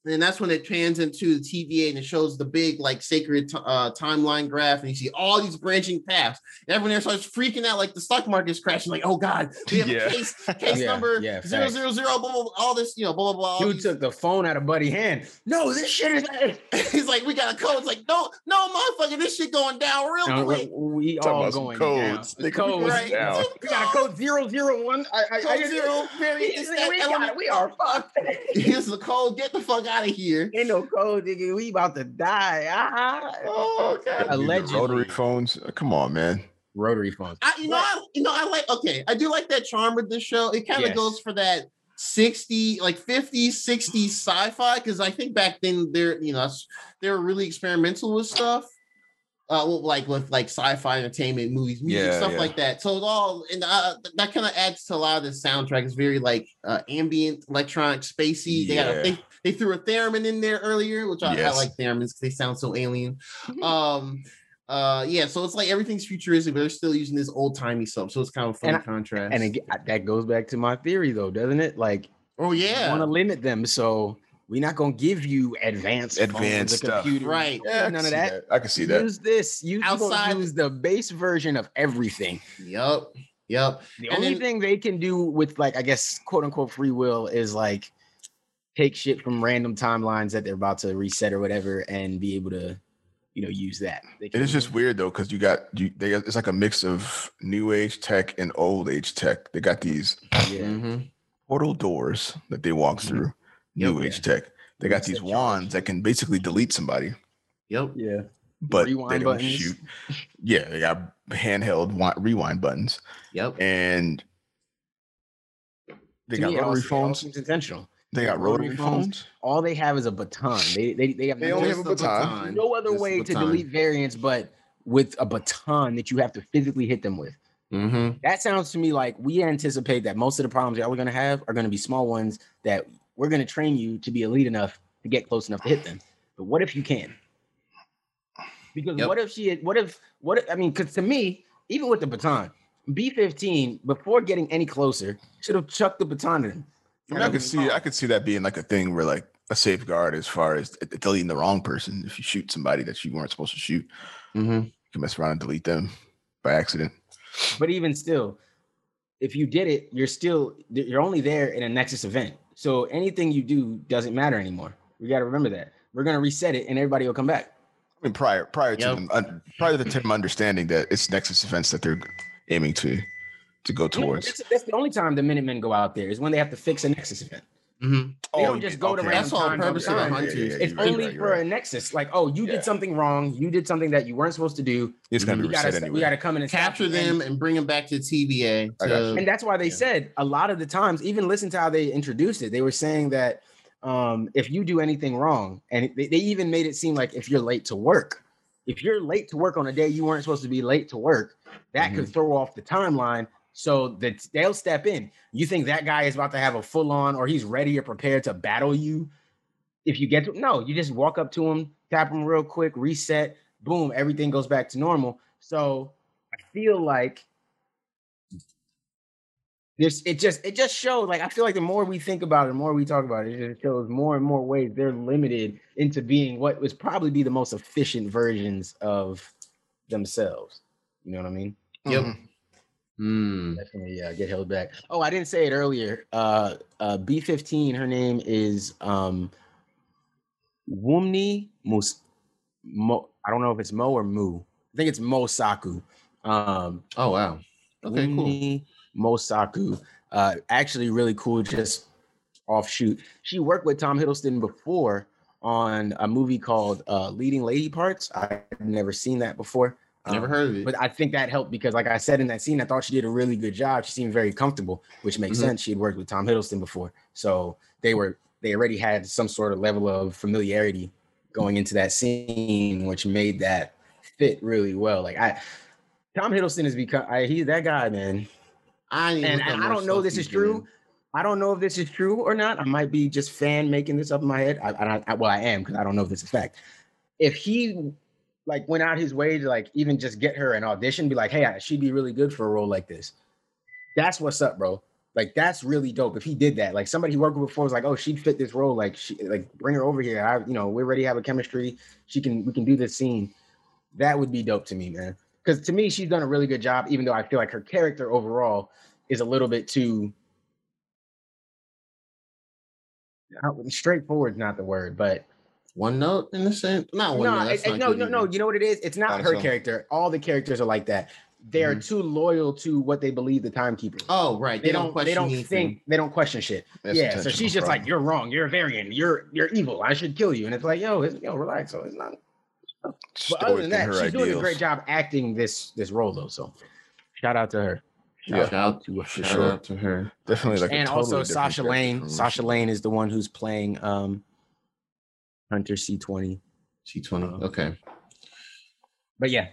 And that's when it pans into the TVA and it shows the big like sacred t- uh, timeline graph, and you see all these branching paths. And everyone there starts freaking out, like the stock market's crashing. Like, oh god, we have *laughs* Yeah. a case, case Yeah, number yeah, zero facts. zero zero, blah, blah, blah, all this, you know, blah blah blah. all Dude took the phone out of Buddy hand. No, this shit is. *laughs* He's like, we got a code. It's like, no, no, motherfucker, this shit going down real No, quick. we, we all going codes. down. The Nigga, codes. Right. down. We got a code zero zero one. I, I, I Code just- zero, *laughs* very, it's we, we got. We are fucked. Here's the code. Get the fuck out of here. Ain't no code, nigga. We about to die. Ah. Oh god. Allegedly. Rotary phones. Come on, man. Rotary phones. I, you know, I, you know, I like. Okay, I do like that charm with this show. It kind of Yes. goes for that sixty, like 50s, 60s sci-fi. Because I think back then they're, you know, they were really experimental with stuff. Uh, well, like with like sci-fi entertainment movies, music, Yeah, stuff yeah. like that. So it's all, and uh, that kind of adds to a lot of the soundtrack. It's very like uh, ambient, electronic, spacey. They got a, Yeah. They, they threw a theremin in there earlier, which I, I like theremins because they sound so alien. um, uh, yeah, so it's like everything's futuristic, but they're still using this old timey stuff. So it's kind of a funny And I- contrast. And again, that goes back to my theory, though, doesn't it? Like, oh yeah, want to limit them, so we're not gonna give you advanced, Advanced stuff. computer. Right. Yeah, none of see that. I can see that. Use this. Use Outside- outside. Use the base version of everything. yep, yep. The And only then- thing they can do with like I guess quote unquote free will is like take shit from random timelines that they're about to reset or whatever and be able to, you know, use that. It is just weird though, because you got you. They got, it's like a mix of new age tech and old age tech. They got these yeah. Mhm. portal doors that they walk Mhm. through. Yep. New age tech. They got Reset these charge. wands that can basically delete somebody, Yep. Yeah. but they Rewind don't buttons. shoot. Yeah, they got handheld rewind buttons, Yep. and they To got me, it rotary it phones. seems intentional. They got rotary rotary phones. phones. All they have is a baton. They they, they have They no, only have a the baton. no other Just way to delete variants but with a baton that you have to physically hit them with. Mm-hmm. That sounds to me like we anticipate that most of the problems y'all are going to have are going to be small ones that we're going to train you to be elite enough to get close enough to hit them. But what if you can? Because Yep. what if she? What if? What? if- I mean, because to me, even with the baton, B fifteen before getting any closer should have chucked the baton at him. I, mean, I could see. I could see that being like a thing where like a safeguard as far as deleting the wrong person. If you shoot somebody that you weren't supposed to shoot, Mm-hmm. you can mess around and delete them by accident. But even still, if you did it, you're still you're only there in a Nexus event. So anything you do doesn't matter anymore. We got to remember that. We're gonna reset it, and everybody will come back. I mean, prior prior to them, un, prior to the them *clears throat* understanding that it's Nexus events that they're aiming to to go towards. that's, that's the only time the Minutemen go out there is when they have to fix a Nexus event. Mm-hmm. They don't just go to random That's the whole purpose of the the hunters. yeah, It's you're right, only you're for right. a Nexus. Like, oh, you Yeah. did something wrong. You did something that you weren't supposed to do. It's gonna we be gotta, reset anyway. we gotta come in and Capture them and bring them back to TVA. I To. And that's why they Yeah. said a lot of the times, even listen to how they introduced it. They were saying that um, if you do anything wrong, and they, they even made it seem like if you're late to work, if you're late to work on a day you weren't supposed to be late to work, that could throw off the timeline. So that they'll step in. You think that guy is about to have a full on, or he's ready or prepared to battle you? If you get to no, you just walk up to him, tap him real quick, reset, boom, everything goes back to normal. So I feel like this it just it just shows like I feel like the more we think about it, the more we talk about it, it just shows more and more ways they're limited into being what was probably be the most efficient versions of themselves. You know what I mean? Yep. Mhm. Mm. Definitely uh, get held back. Oh, I didn't say it earlier. Uh uh B15, her name is um Wumni Mus Mo I don't know if it's Mo or Mu. I think it's Mo Saku. Um Oh wow. Okay, cool. Wumi Mosaku. Uh, actually, really cool. Just offshoot. She worked with Tom Hiddleston before on a movie called uh, Leading Lady Parts. I've never seen that before. Never Um, heard of it. But I think that helped because, like I said in that scene, I thought she did a really good job. She seemed very comfortable, which makes Mhm. sense. She had worked with Tom Hiddleston before, so they were they already had some sort of level of familiarity going into that scene, which made that fit really well. Like I, Tom Hiddleston is become I, he's that guy, man. I And, and I don't know this is true. doing. I don't know if this is true or not. I might be just fan making this up in my head. I, I, don't- I well, I am because I don't know if this is fact. If he like went out his way to like even just get her an audition, be like, hey, she'd be really good for a role like this. That's what's up, bro. Like that's really dope. If he did that, like somebody he worked with before was like, oh, she'd fit this role. Like she like bring her over here. I, you know, we already have a chemistry. She can we can do this scene. That would be dope to me, man. Because to me, she's done a really good job, even though I feel like her character overall is a little bit too straightforward. Not the word, but One note in the sense. Not one no, note. it- not no, good no, no. You know what it is? It's not Not her so. character. All the characters are like that. They are Mhm. too loyal to what they believe the timekeeper. is. Oh, right. they, don't. They question don't anything. think. They don't question shit. That's yeah. So she's just like, "You're wrong. You're a variant. You're you're evil. I should kill you." And it's like, "Yo, it's, yo, relax." So it's not. But other than that, her she's doing a great job acting this this role though. So shout out to her. Yeah, Shout out to her. for Shout sure. out to her. Definitely like a and totally also Sasha Lane. Sasha Lane is the one who's playing um Hunter C20. C20. Uh, Okay. But yeah.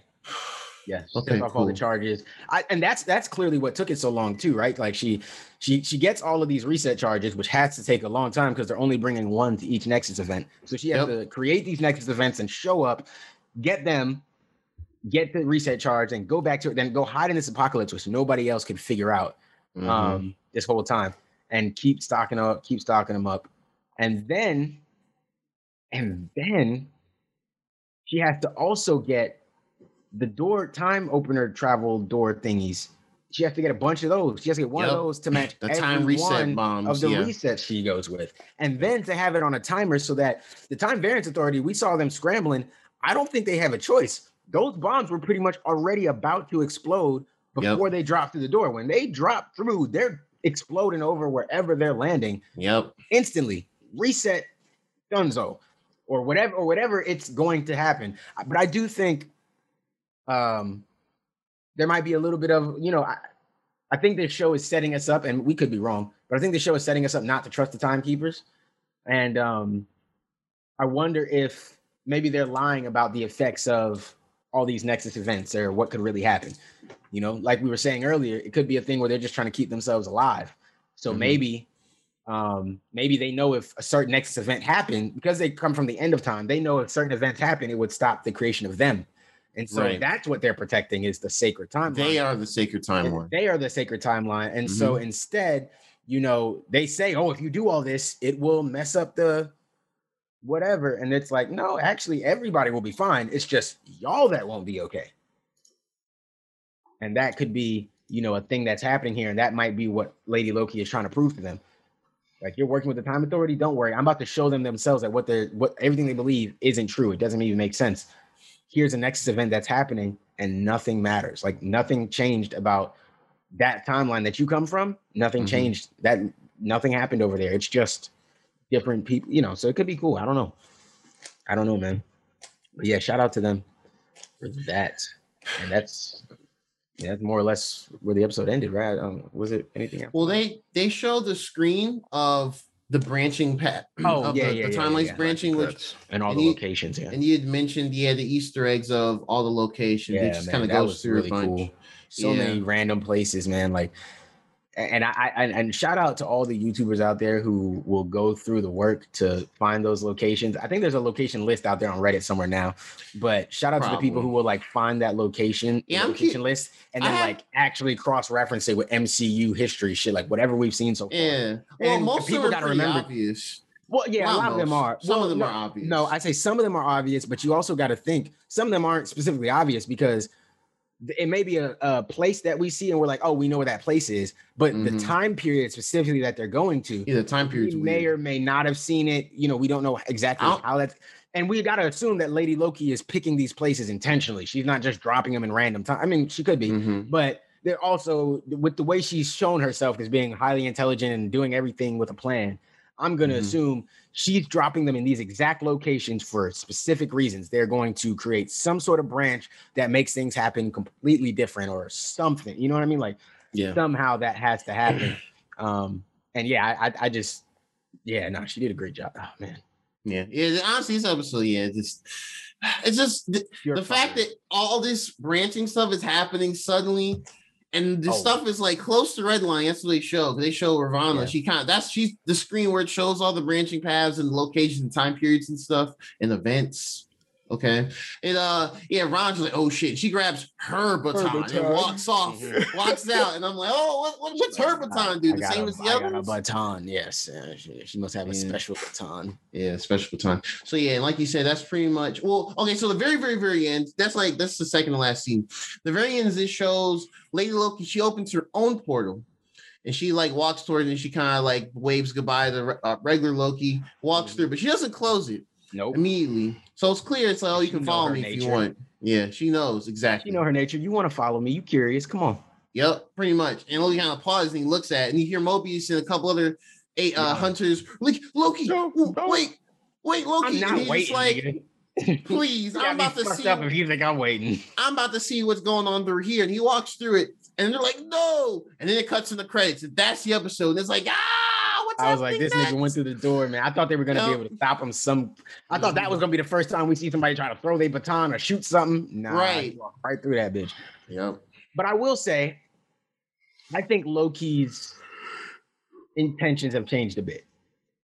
Yeah, Okay, took off all the charges. I, and that's that's clearly what took it so long too, right? Like she she she gets all of these reset charges, which has to take a long time because they're only bringing one to each Nexus event. So she has Yep. to create these Nexus events and show up, get them, get the reset charge, and go back to it, then go hide in this apocalypse, which nobody else could figure out Mhm. um this whole time and keep stocking up, keep stocking them up. And then and then she has to also get the door time opener travel door thingies. She has to get a bunch of those. She has to get one Yep. of those to match the time reset bombs. of the yeah. resets she goes with. And then to have it on a timer so that the time variance authority, we saw them scrambling. I don't think they have a choice. Those bombs were pretty much already about to explode Yep. before they drop through the door. When they drop through, they're exploding over wherever they're landing Yep. instantly. Reset Dunzo or whatever or whatever it's going to happen. But I do think um there might be a little bit of, you know, I, I think this show is setting us up, and we could be wrong, but I think the show is setting us up not to trust the timekeepers. And um I wonder if maybe they're lying about the effects of all these Nexus events or what could really happen. You know, like we were saying earlier, it could be a thing where they're just trying to keep themselves alive. So Mhm. maybe, um, maybe they know if a certain Nexus event happened because they come from the end of time. They know if certain events happen, it would stop the creation of them, and so Right. that's what they're protecting is the sacred timeline. They are the sacred And timeline. They are the sacred timeline, and so instead, you know, they say, "Oh, if you do all this, it will mess up the whatever," and it's like, no, actually, everybody will be fine. It's just y'all that won't be okay, and that could be, you know, a thing that's happening here, and that might be what Lady Loki is trying to prove to them. Like you're working with the time authority, don't worry. I'm about to show them themselves that what they're what everything they believe isn't true. It doesn't even make sense. Here's a Nexus event that's happening, and nothing matters. Like nothing changed about that timeline that you come from. Nothing Mhm. changed. That nothing happened over there. It's just different people, you know. So it could be cool. I don't know. I don't know, man. But yeah, shout out to them for that. And that's yeah, that's more or less where the episode ended, right? Um, was it anything else? Well, they they show the screen of the branching path. *clears throat* Oh, yeah, the, yeah, the yeah, timelines yeah. branching, which and all and the you- locations, yeah. and you had mentioned yeah the Easter eggs of all the locations. it just kind of goes through really a bunch. cool. So Yeah. many random places, man. Like, and I, I and- shout out to all the YouTubers out there who will go through the work to find those locations. I think there's a location list out there on Reddit somewhere now, but shout out to the people who will like find that location, Yeah, location cu- list, and then have- like actually cross reference it with MCU history shit, like whatever we've seen so far. Yeah. Well, And most people of them gotta are remember- obvious. Well, yeah, a Not lot of them are. Some Well, of them no, are obvious. No, I say some of them are obvious, but you also got to think some of them aren't specifically obvious because it may be a, a place that we see and we're like, oh, we know where that place is, but the Mhm. time period specifically that they're going to, yeah, the time we period's may or may not have seen it. You know, we don't know exactly how that's. And we got to assume that Lady Loki is picking these places intentionally. She's not just dropping them in random time. I mean, she could be, Mhm. but they're also with the way she's shown herself as being highly intelligent and doing everything with a plan. I'm going to Mhm. assume she's dropping them in these exact locations for specific reasons. They're going to create some sort of branch that makes things happen completely different or something. You know what I mean? Like Yeah. somehow that has to happen. *clears throat* Um, and yeah, I, I, I just, yeah, no, she did a great job. Oh man, Yeah. Yeah. Honestly, this episode, yeah, just it's just *sighs* the, the fact that all this branching stuff is happening suddenly. And the Oh. stuff is like close to red line. That's what they show. They show Ravonna. Yeah. She kind of that's she's the screen where it shows all the branching paths and locations and time periods and stuff and events. Okay. And uh yeah, Ron's like, oh shit. She grabs her baton, baton. and walks off, Mhm. walks out. And I'm like, oh, what, what- what's her *laughs* baton do? The same a- as the I got a baton. Yes, uh, she, she must have a Yeah. special baton. Yeah, special baton. So yeah, and like you said, that's pretty much well, okay. So the very, very, very end, that's like that's the second to last scene. The very end, is this shows Lady Loki, she opens her own portal. And she like walks toward it and she kind of like waves goodbye to uh, regular Loki, walks through, but she doesn't close it Nope. immediately. So it's clear. It's like, oh, you She can follow her me if you want. Yeah, she knows exactly. You know her nature. You want to follow me. You curious. Come on. Yep, pretty much. And Loki kind of pauses and he looks at it, and you hear Mobius and a couple other eight uh, Yeah. hunters like Loki. No, no. Wait, wait, Loki. I'm and not he's just waiting. like, nigga. *laughs* please, *laughs* I'm about to see. up if you think I'm waiting. *laughs* I'm about to see what's going on through here. And he walks through it, and they're like, no. And then it cuts to the credits, and that's the episode. And it's like, ah, what's I was like, this nigga went through the door, man. I thought they were gonna be able to stop him. Some, I thought that was gonna be the first time we see somebody try to throw their baton or shoot something. Nah, Right. right through that bitch. Yep. But I will say, I think Loki's intentions have changed a bit,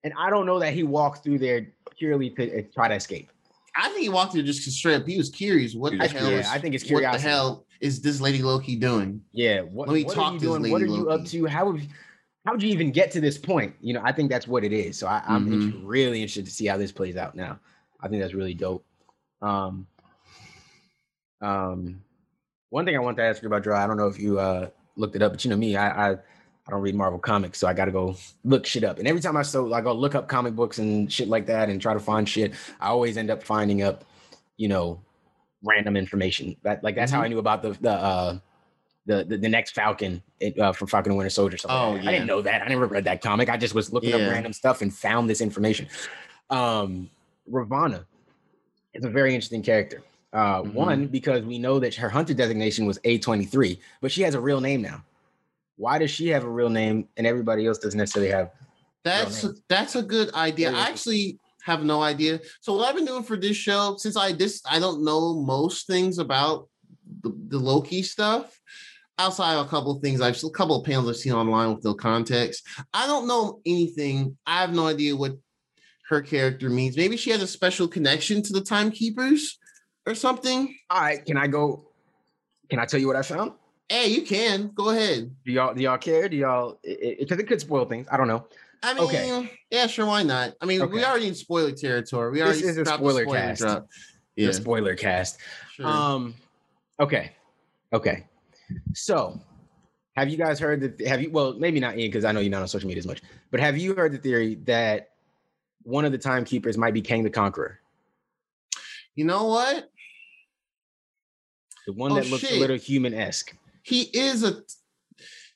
and I don't know that he walked through there purely to uh, try to escape. I think he walked through just straight up. He was curious. What the hell? curious. is- I think it's curiosity. What the hell is this lady Loki doing? Yeah. What, Let me what talk are you to this doing? What are lady you up to? How have you, how'd you even get to this point? You know, I think that's what it is. So I, I'm Mhm. inter- really interested to see how this plays out now. I think that's really dope. Um, um, one thing I want to ask you about, Draw. I don't know if you uh looked it up, but you know me, I I, I don't read Marvel comics, so I got to go look shit up. And every time I so I go look up comic books and shit like that and try to find shit, I always end up finding up, you know, random information. That like that's how I knew about the the uh the the, the next Falcon uh, from Falcon and Winter Soldier. Something Oh, that. I didn't know that. I never read that comic. I just was looking Yeah. up random stuff and found this information. Um, Ravonna is a very interesting character. Uh, Mhm. One because we know that her hunter designation was A twenty three, but she has a real name now. Why does she have a real name and everybody else doesn't necessarily have? That's name. that's a good idea. I actually have no idea. So what I've been doing for this show, since I this I don't know most things about the, the Loki stuff, outside of a couple of things I've a couple of panels I've seen online with no context. I don't know anything. I have no idea what her character means. Maybe she has a special connection to the timekeepers or something. All right, can I go? Can I tell you what I found? Hey, you can go ahead. Do y'all do y'all care? Do y'all? Because it, could spoil things. I don't know. I mean, Okay. yeah, sure, why not? I mean, we Okay. already in spoiler territory. We This is a the spoiler cast. drop. The Yeah, spoiler cast. sure. Um. Okay. Okay. So, have you guys heard that? Have you? Well, maybe not Ian, because I know you're not on social media as much. But have you heard the theory that one of the timekeepers might be Kang the Conqueror, you know what? the one Oh, that looks a little human esque? He is a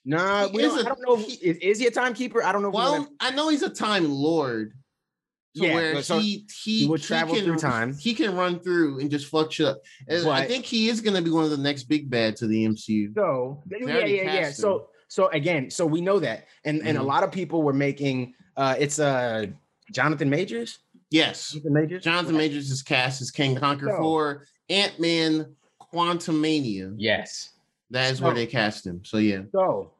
Nah, He we is don't, a- I don't know. If, he- is, is he a timekeeper? I don't know. If we know well. I know he's a time lord. Yeah, where so he he, he travel can, through time. He can run through and just fuck shit up. And I think he is going to be one of the next big bad to the MCU. So yeah, yeah, yeah. him. So so again, so we know that, and and a Mhm. lot of people were making. uh It's uh Jonathan Majors. Yes, Jonathan Majors. Jonathan Majors is cast as King Conquer So- for Ant Man Quantumania. Yes. That is where they cast him. So yeah. So,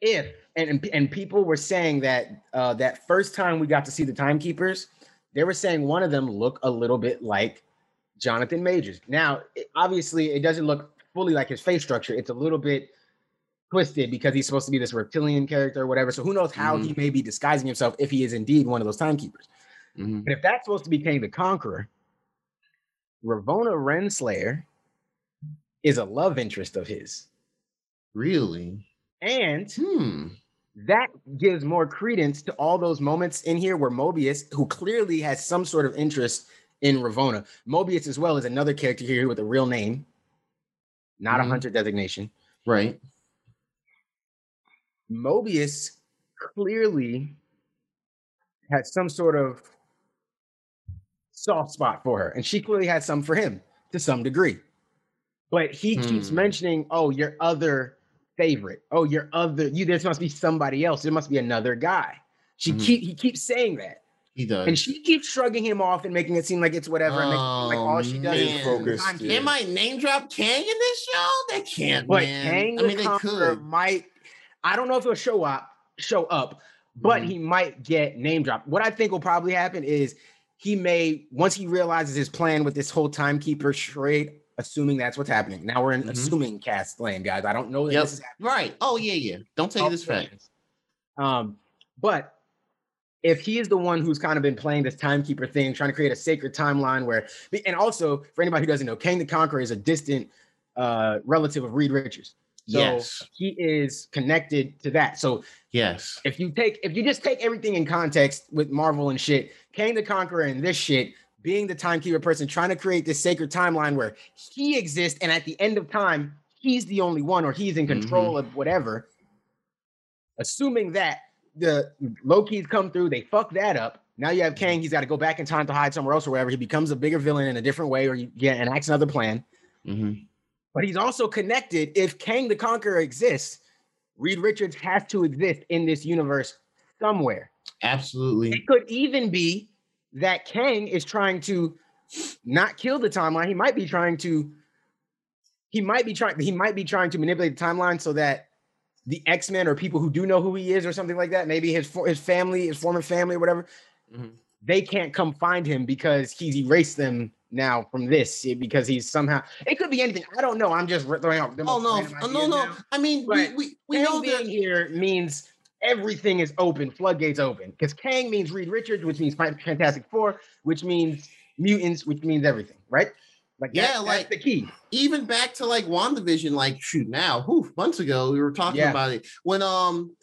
if and and, people were saying that uh, that first time we got to see the timekeepers, they were saying one of them looked a little bit like Jonathan Majors. Now, it- obviously, it doesn't look fully like his face structure. It's a little bit twisted because he's supposed to be this reptilian character or whatever. So who knows how he may be disguising himself if he is indeed one of those timekeepers. Mhm. But if that's supposed to be Kang the Conqueror, Ravonna Renslayer is a love interest of his. Really? And Hmm. that gives more credence to all those moments in here where Mobius, who clearly has some sort of interest in Ravonna, Mobius as well is another character here with a real name, not Mhm. a hunter designation. Right. Mobius clearly had some sort of soft spot for her, and she clearly had some for him to some degree. But he keeps Hmm. mentioning, "Oh, your other favorite. Oh, your other. You. There must be somebody else. There must be another guy." She Mhm. keep he keeps saying that, He does. and she keeps shrugging him off and making it seem like it's whatever. and making like all she does is man. Focused, time yeah. They might name drop Kang in this show. They can't. But man. Kang I the mean, they could. might. I don't know if he'll show up, show up, but Mhm. he might get name dropped. What I think will probably happen is he may once he realizes his plan with this whole timekeeper charade, assuming that's what's happening. Now we're in Mhm. assuming cast land, guys. I don't know that Yep. this is happening. Right. Oh yeah, yeah. Don't take Oh, this fact. Um, but if he is the one who's kind of been playing this timekeeper thing, trying to create a sacred timeline where, and also for anybody who doesn't know, Kang the Conqueror is a distant uh, relative of Reed Richards. So Yes. he is connected to that. So Yes. if you take, if you just take everything in context with Marvel and shit, Kang the Conqueror and this shit being the timekeeper person, trying to create this sacred timeline where he exists, and at the end of time, he's the only one, or he's in control of whatever. Assuming that the Loki's come through, they fuck that up. Now you have Kang, he's got to go back in time to hide somewhere else or wherever. He becomes a bigger villain in a different way, or you get enacts another plan. Mhm. But he's also connected. If Kang the Conqueror exists, Reed Richards has to exist in this universe somewhere. Absolutely. It could even be that Kang is trying to not kill the timeline. He might be trying to. He might be trying. He might be trying to manipulate the timeline so that the X Men or people who do know who he is or something like that, maybe his his family, his former family, or whatever, Mhm. they can't come find him because he's erased them now from this because he's somehow. It could be anything. I don't know. I'm just throwing out. the Oh no, random uh, no, no. now. I mean, we But we, we Kang know being that. here means everything is open, floodgates open. Because Kang means Reed Richards, which means Fantastic Four, which means mutants, which means everything, right? Like that- Yeah, that's like- the key. even back to like WandaVision, like shoot now, whew, months ago, we were talking Yeah. about it. When um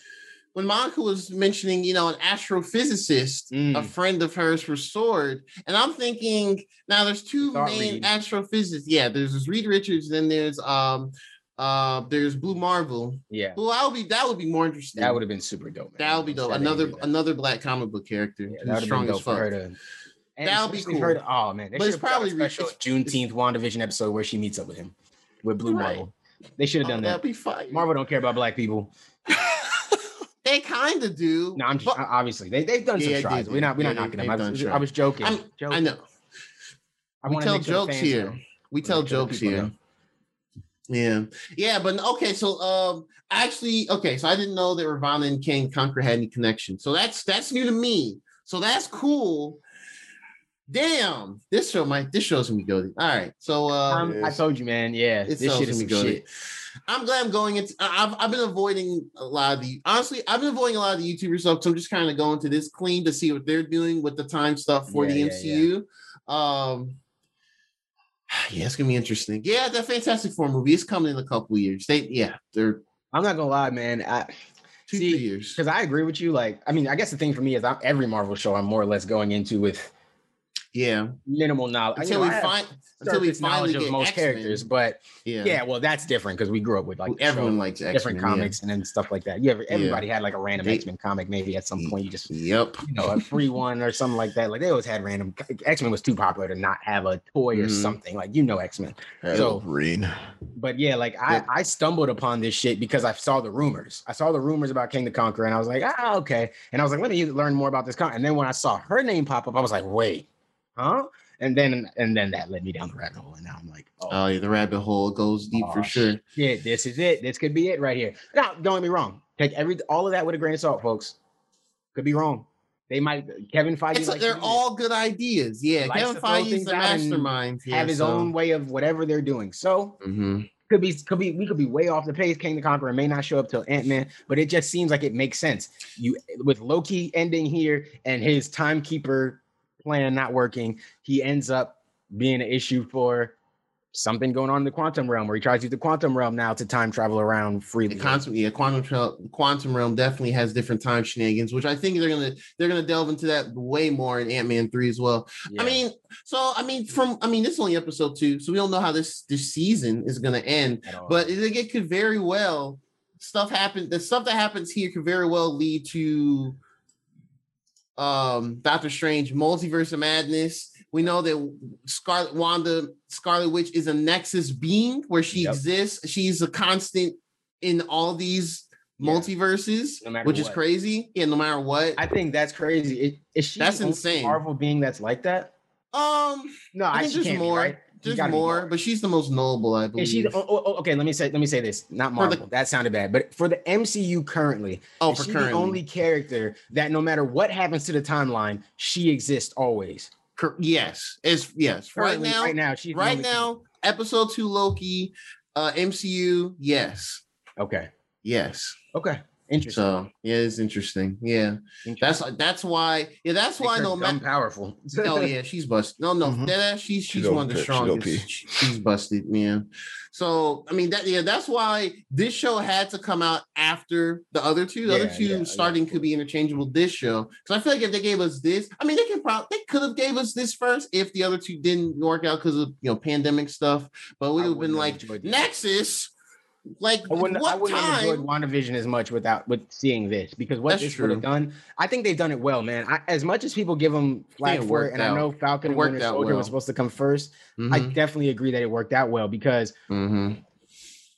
when Monica was mentioning, you know, an astrophysicist, a Mm. friend of hers for Sword, and I'm thinking now there's two Thought main astrophysicists. Yeah, there's Reed Richards, then there's um uh there's Blue Marvel. Yeah, Well, that would be that would be more interesting. that would have been super dope. Man. that would be dope. Another another black comic book character. Yeah, who's that strong as fuck. to. That would be especially for her cool. to- oh man, they But it's probably special it's- Juneteenth WandaVision episode where she meets up with him with Blue Right. Marvel. They should have Oh, done that'd be fine. Marvel don't care about black people. *laughs* they kind of do. No, I'm just but- obviously they they've done Yeah, some tries. We're not we're Yeah, not knocking them. I was. I was joking. Joking. I know. I we tell sure jokes here. know. We tell make sure the jokes here. Yeah, yeah, but okay. So, um, actually, okay. So I didn't know that Ravonna and King Conquer had any connection. So that's that's new to me. So that's cool. Damn, this show might this show's gonna be good. All right, so uh, Um, I told you, man. Yeah, this shit is gonna be shit. I'm glad I'm going into. I've I've been avoiding a lot of the honestly. I've been avoiding a lot of the YouTuber stuff. So I'm just kind of going to this clean to see what they're doing with the time stuff for Yeah, the yeah, MCU. Um, *sighs* yeah, it's gonna be interesting. Yeah, that Fantastic Four movie is coming in a couple years. They yeah, they're I'm not gonna lie, man. I two See, three years. because I agree with you. Like, I mean, I guess the thing for me is I'm, every Marvel show I'm more or less going into with Yeah, minimal knowledge. until You know, we find until we finally of get most X-Men. characters, but Yeah, yeah, well, that's different because we grew up with like everyone likes X-Men, different yeah. comics and then stuff like that. Yeah, everybody had like a random They- X Men comic maybe at some point. You just Yep. you know a free one or something like that. Like they always had random. X Men was too popular to not have a toy or Mhm. something. Like you know X Men. Hey, So- Wolverine. But yeah, like I. I stumbled upon this shit because I saw the rumors. I saw the rumors about King the Conqueror, and I was like, ah, okay. And I was like, let me learn more about this con. And then when I saw her name pop up, I was like, wait, huh? And then and then that led me down the rabbit hole. And now I'm like, oh, Oh yeah, the rabbit hole goes deep Oh, for sure. shit, this is it. This could be it right here. Now, don't get me wrong. Take every all of that with a grain of salt, folks. Could be wrong. They might Kevin Feige It's likes they're all good ideas. Yeah, Kevin to throw Feige is the mastermind. Yeah, have his so- own way of whatever they're doing. So Mhm. could be could be we could be way off the pace. King the Conqueror may not show up till Ant Man, but it just seems like it makes sense. You with Loki ending here and his timekeeper plan not working, he ends up being an issue for something going on in the quantum realm where he tries to use the quantum realm now to time travel around freely. The quantum, yeah, quantum quantum realm definitely has different time shenanigans, which I think they're gonna they're gonna delve into that way more in Ant Man three as well. I mean, so I mean, from I mean, this is only episode two, so we don't know how this this season is gonna end, but it, it could very well stuff happen. The stuff that happens here could very well lead to um Doctor Strange, Multiverse of Madness. We know that Scarlet Wanda, Scarlet Witch is a Nexus being where she Yep. exists. She's a constant in all these Yeah. multiverses, No which is crazy. Yeah, no matter what. I think that's crazy. Is, is she That's insane. Marvel being that's like that? um, No, I I, think there's can't be, more. right? There's be more, but she's the most noble, I believe. Is she? Oh, oh, okay, let me say. Let me say this. Not For the- Marvel. that sounded bad. But for the MCU currently, oh, for currently. the only character that no matter what happens to the timeline, she exists always. Cor- yes, it's yes. Right now, right now, she's right now, episode two Loki, uh, MCU. Yes, Okay. yes. Okay. Interesting. So yeah, it's interesting. Yeah, Interesting. that's that's why. Yeah, that's why. Makes her No dumb matter. powerful. Oh yeah, *laughs* she's busted. No, no, Mhm. deadass, she's she's She's one of the OP. She's strongest. OP. She- She's busted, man. So I mean that yeah, that's why this show had to come out after the other two. The other two yeah, yeah. starting could be interchangeable. This show, because I feel like if they gave us this, I mean they can probably they could have gave us this first if the other two didn't work out because of you know pandemic stuff. But we would have been like. Nexus. Like I wouldn't, I wouldn't have enjoyed? WandaVision as much without with seeing this because what That's this would have done, I think they've done it well, man. I, as much as people give them flack it for it, and out. I know Falcon It and Winter Soldier well. was supposed to come 1st I Mhm, definitely agree that it worked out well because mhm.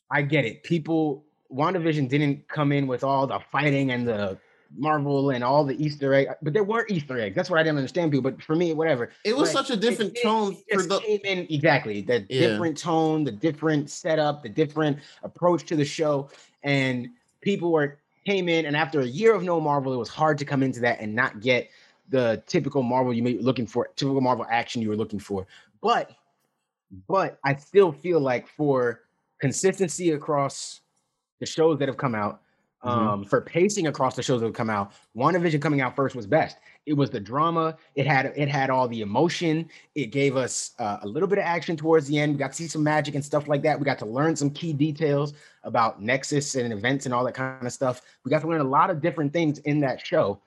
I get it. People, WandaVision didn't come in with all the fighting and the Marvel and all the Easter egg, but there were Easter eggs. That's what I didn't understand, people. But for me, whatever. It was Like, such a different it- it tone for the came in exactly the Yeah. different tone, the different setup, the different approach to the show, and people were came in, and after a year of no Marvel, it was hard to come into that and not get the typical Marvel you may be looking for, typical Marvel action you were looking for. But, but I still feel like for consistency across the shows that have come out, Mhm. um, for pacing across the shows that have come out, WandaVision coming out first was best. It was the drama. It had it had all the emotion. It gave us uh, a little bit of action towards the end. We got to see some magic and stuff like that. We got to learn some key details about Nexus and events and all that kind of stuff. We got to learn a lot of different things in that show.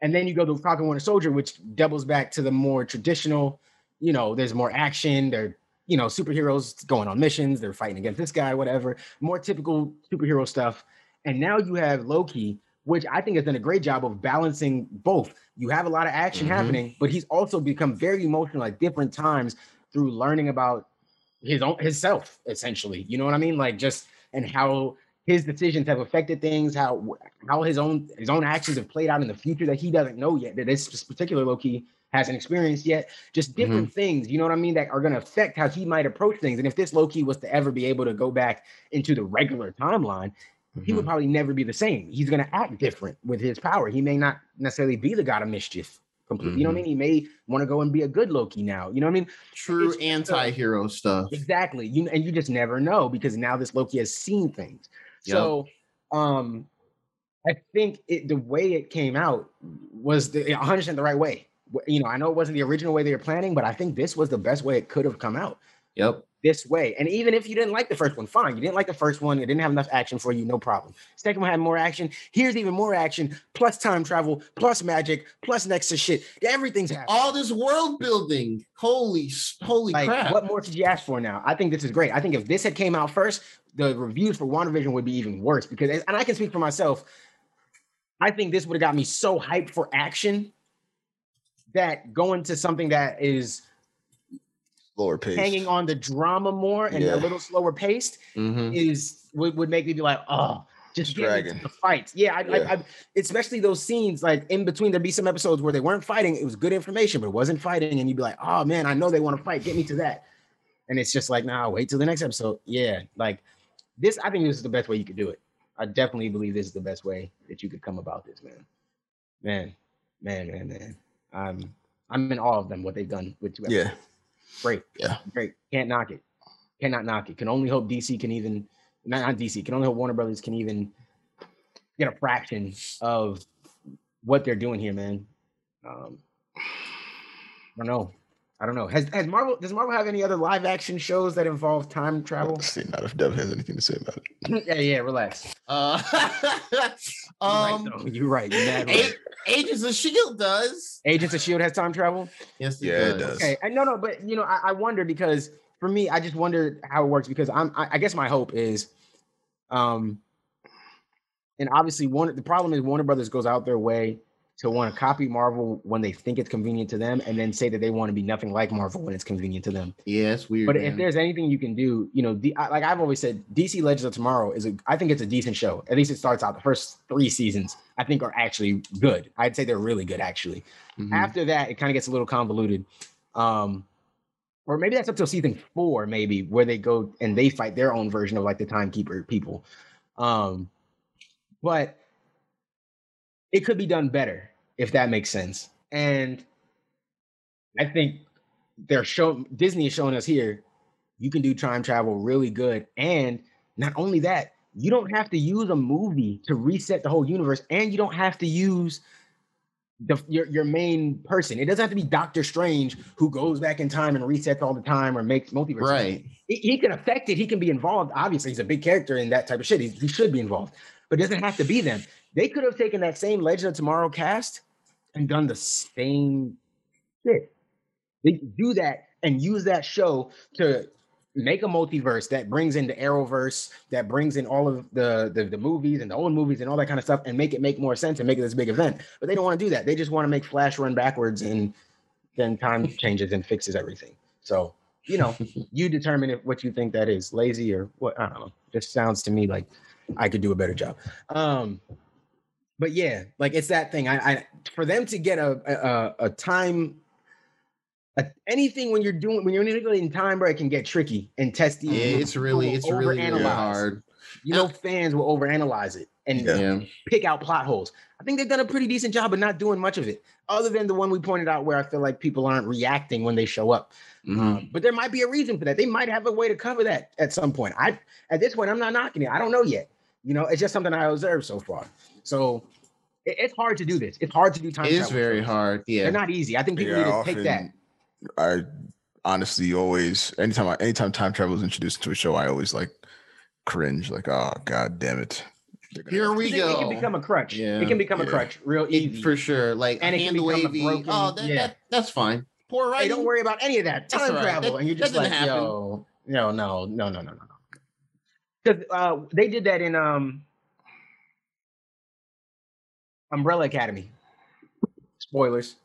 And then you go to Falcon Winter Soldier, which doubles back to the more traditional. You know, there's more action. They're you know superheroes going on missions. They're fighting against this guy, whatever. More typical superhero stuff. And now you have Loki, which I think has done a great job of balancing both. You have a lot of action Mhm. happening, but he's also become very emotional at different times through learning about his own himself, essentially. You know what I mean? Like just and how his decisions have affected things, how how his own his own actions have played out in the future that he doesn't know yet, that this particular Loki hasn't experienced yet. Just different things, you know what I mean, that are gonna affect how he might approach things. And if this Loki was to ever be able to go back into the regular timeline, he would mm-hmm. probably never be the same. He's going to act different with his power. He may not necessarily be the god of mischief. Completely. You know what I mm-hmm. mean? He may want to go and be a good Loki now. You know what I mean? true It's- uh, anti-hero stuff. Exactly. You and you just never know because now this Loki has seen things. Yep. So, um, I think it, the way it came out was the 100 percent the right way. You know, I know it wasn't the original way they were planning, but I think this was the best way it could have come out Yep. This way. And even if you didn't like the first one, fine. You didn't like the first one, it didn't have enough action for you, no problem. Second one had more action. Here's even more action, plus time travel, plus magic, plus next to shit. Everything's happening. All this world building. Holy, holy Like, crap. what more could you ask for now? I think this is great. I think if this had came out first, the reviews for WandaVision would be even worse because, and I can speak for myself, I think this would have got me so hyped for action that going to something that is Lower pace. hanging on the drama more and Yeah. a little slower paced Mhm. is would, would make me be like, oh, just get into Dragging. the fights. Yeah, I, Yeah. I, I, especially those scenes like in between. There'd be some episodes where they weren't fighting. It was good information, but it wasn't fighting, and you'd be like, oh man, I know they want to fight. Get me to that. And it's just like, nah, wait till the next episode. Yeah, like this. I think this is the best way you could do it. I definitely believe this is the best way that you could come about this, man. Man, man, man, man. I'm I'm in awe of them what they've done with two episodes. Yeah. Great. Yeah. Great. Can't knock it. Cannot knock it. Can only hope DC can even not, not DC, can only hope Warner Brothers can even get a fraction of what they're doing here, man. Um I don't know. I don't know. Has has Marvel does Marvel have any other live action shows that involve time travel? *laughs* See, not if Dev has anything to say about it. *laughs* yeah, yeah, relax. Uh, Um, *laughs* um, you're right. You're mad right. A- Agents of Shield does. Agents of Shield has time travel. Yes, Yeah, it does. Okay, and no, no, but you know, I, I wonder because for me, I just wonder how it works because I'm, I, I guess my hope is, um, and obviously one the problem is Warner Brothers goes out their way to want to copy Marvel when they think it's convenient to them, and then say that they want to be nothing like Marvel when it's convenient to them. Yeah, it's weird. But if there's anything you can do, you know, I, like I've always said, DC Legends of Tomorrow is a, I think it's a decent show. At least it starts out. The first three seasons, I think, are actually good. I'd say they're really good, actually Mhm. after that it kind of gets a little convoluted um or maybe that's up till season four maybe where they go and they fight their own version of like the timekeeper people um but it could be done better if that makes sense and I think they're showing Disney is showing us here you can do time travel really good. And not only that, you don't have to use a movie to reset the whole universe, and you don't have to use the your, your main person. It doesn't have to be Doctor Strange who goes back in time and resets all the time or makes multiverse. Right. He, he can affect it. He can be involved. Obviously, he's a big character in that type of shit. He, he should be involved, but it doesn't have to be them. They could have taken that same Legend of Tomorrow cast and done the same shit. They do that and use that show to make a multiverse that brings in the Arrowverse, that brings in all of the, the the movies and the old movies and all that kind of stuff, and make it make more sense and make it this big event. But they don't want to do that. They just want to make Flash run backwards and then time *laughs* changes and fixes everything. So you know, you determine if what you think that is lazy or what. I don't know. Just sounds to me like I could do a better job. Um, but yeah, like it's that thing. I, I for them to get a a, a time a, anything when you're doing when you're manipulating time, bro, it can get tricky and testy. Yeah, it's really, it's really, really hard. You know, fans will overanalyze it and Yeah. Yeah. pick out plot holes. I think they've done a pretty decent job of not doing much of it, other than the one we pointed out where I feel like people aren't reacting when they show up. Mhm. Um, but there might be a reason for that. They might have a way to cover that at some point. I at this point, I'm not knocking it. I don't know yet. You know, it's just something I observed so far. So it- it's hard to do this. It's hard to do time. Travel. It is very shows. hard. Yeah. They're not easy. I think people Yeah, need to take that. I honestly always anytime I anytime time travel is introduced to a show, I always like cringe, like, oh god damn it. Here we It, it can become a crutch. Yeah. It can become a crutch real It- easy. for sure. Like And it can hand become a wavy. broken- oh, that, yeah. that, that's fine. Poor hey, don't worry about any of that. Time all right. travel. That- and you're just like, happen. yo, no, no, no, no, no, no, no. Because uh, they did that in um Umbrella Academy. Spoilers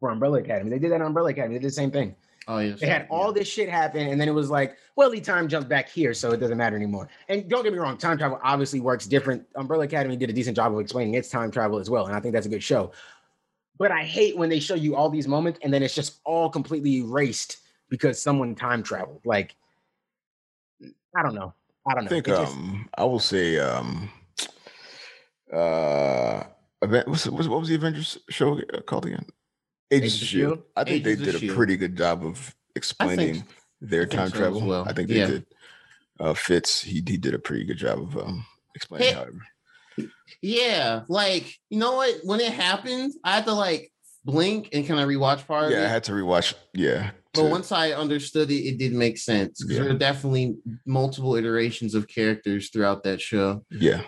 for Umbrella Academy. They did that in Umbrella Academy. They did the same thing. Oh yes. They had all this shit happen, and then it was like, well, he time jumped back here, so it doesn't matter anymore. And don't get me wrong, time travel obviously works different. Umbrella Academy did a decent job of explaining its time travel as well, and I think that's a good show. But I hate when they show you all these moments and then it's just all completely erased because someone time traveled. Like, I don't know. I don't I think just- um I will say um uh event what's, what's what was the Avengers show uh, called again? Agents Agents of of Shield. S.H.I.E.L.D.? I think they Agents of did a pretty good job of explaining their time so travel. well. I think they Yeah. did. Uh Fitz, he he did a pretty good job of um explaining Hey, how it- Yeah, like you know what? When it happened, I had to like blink and kind of rewatch part Yeah, I of it. had to rewatch. Yeah. But once I understood it, it did make sense because there were definitely multiple iterations of characters throughout that show. yeah.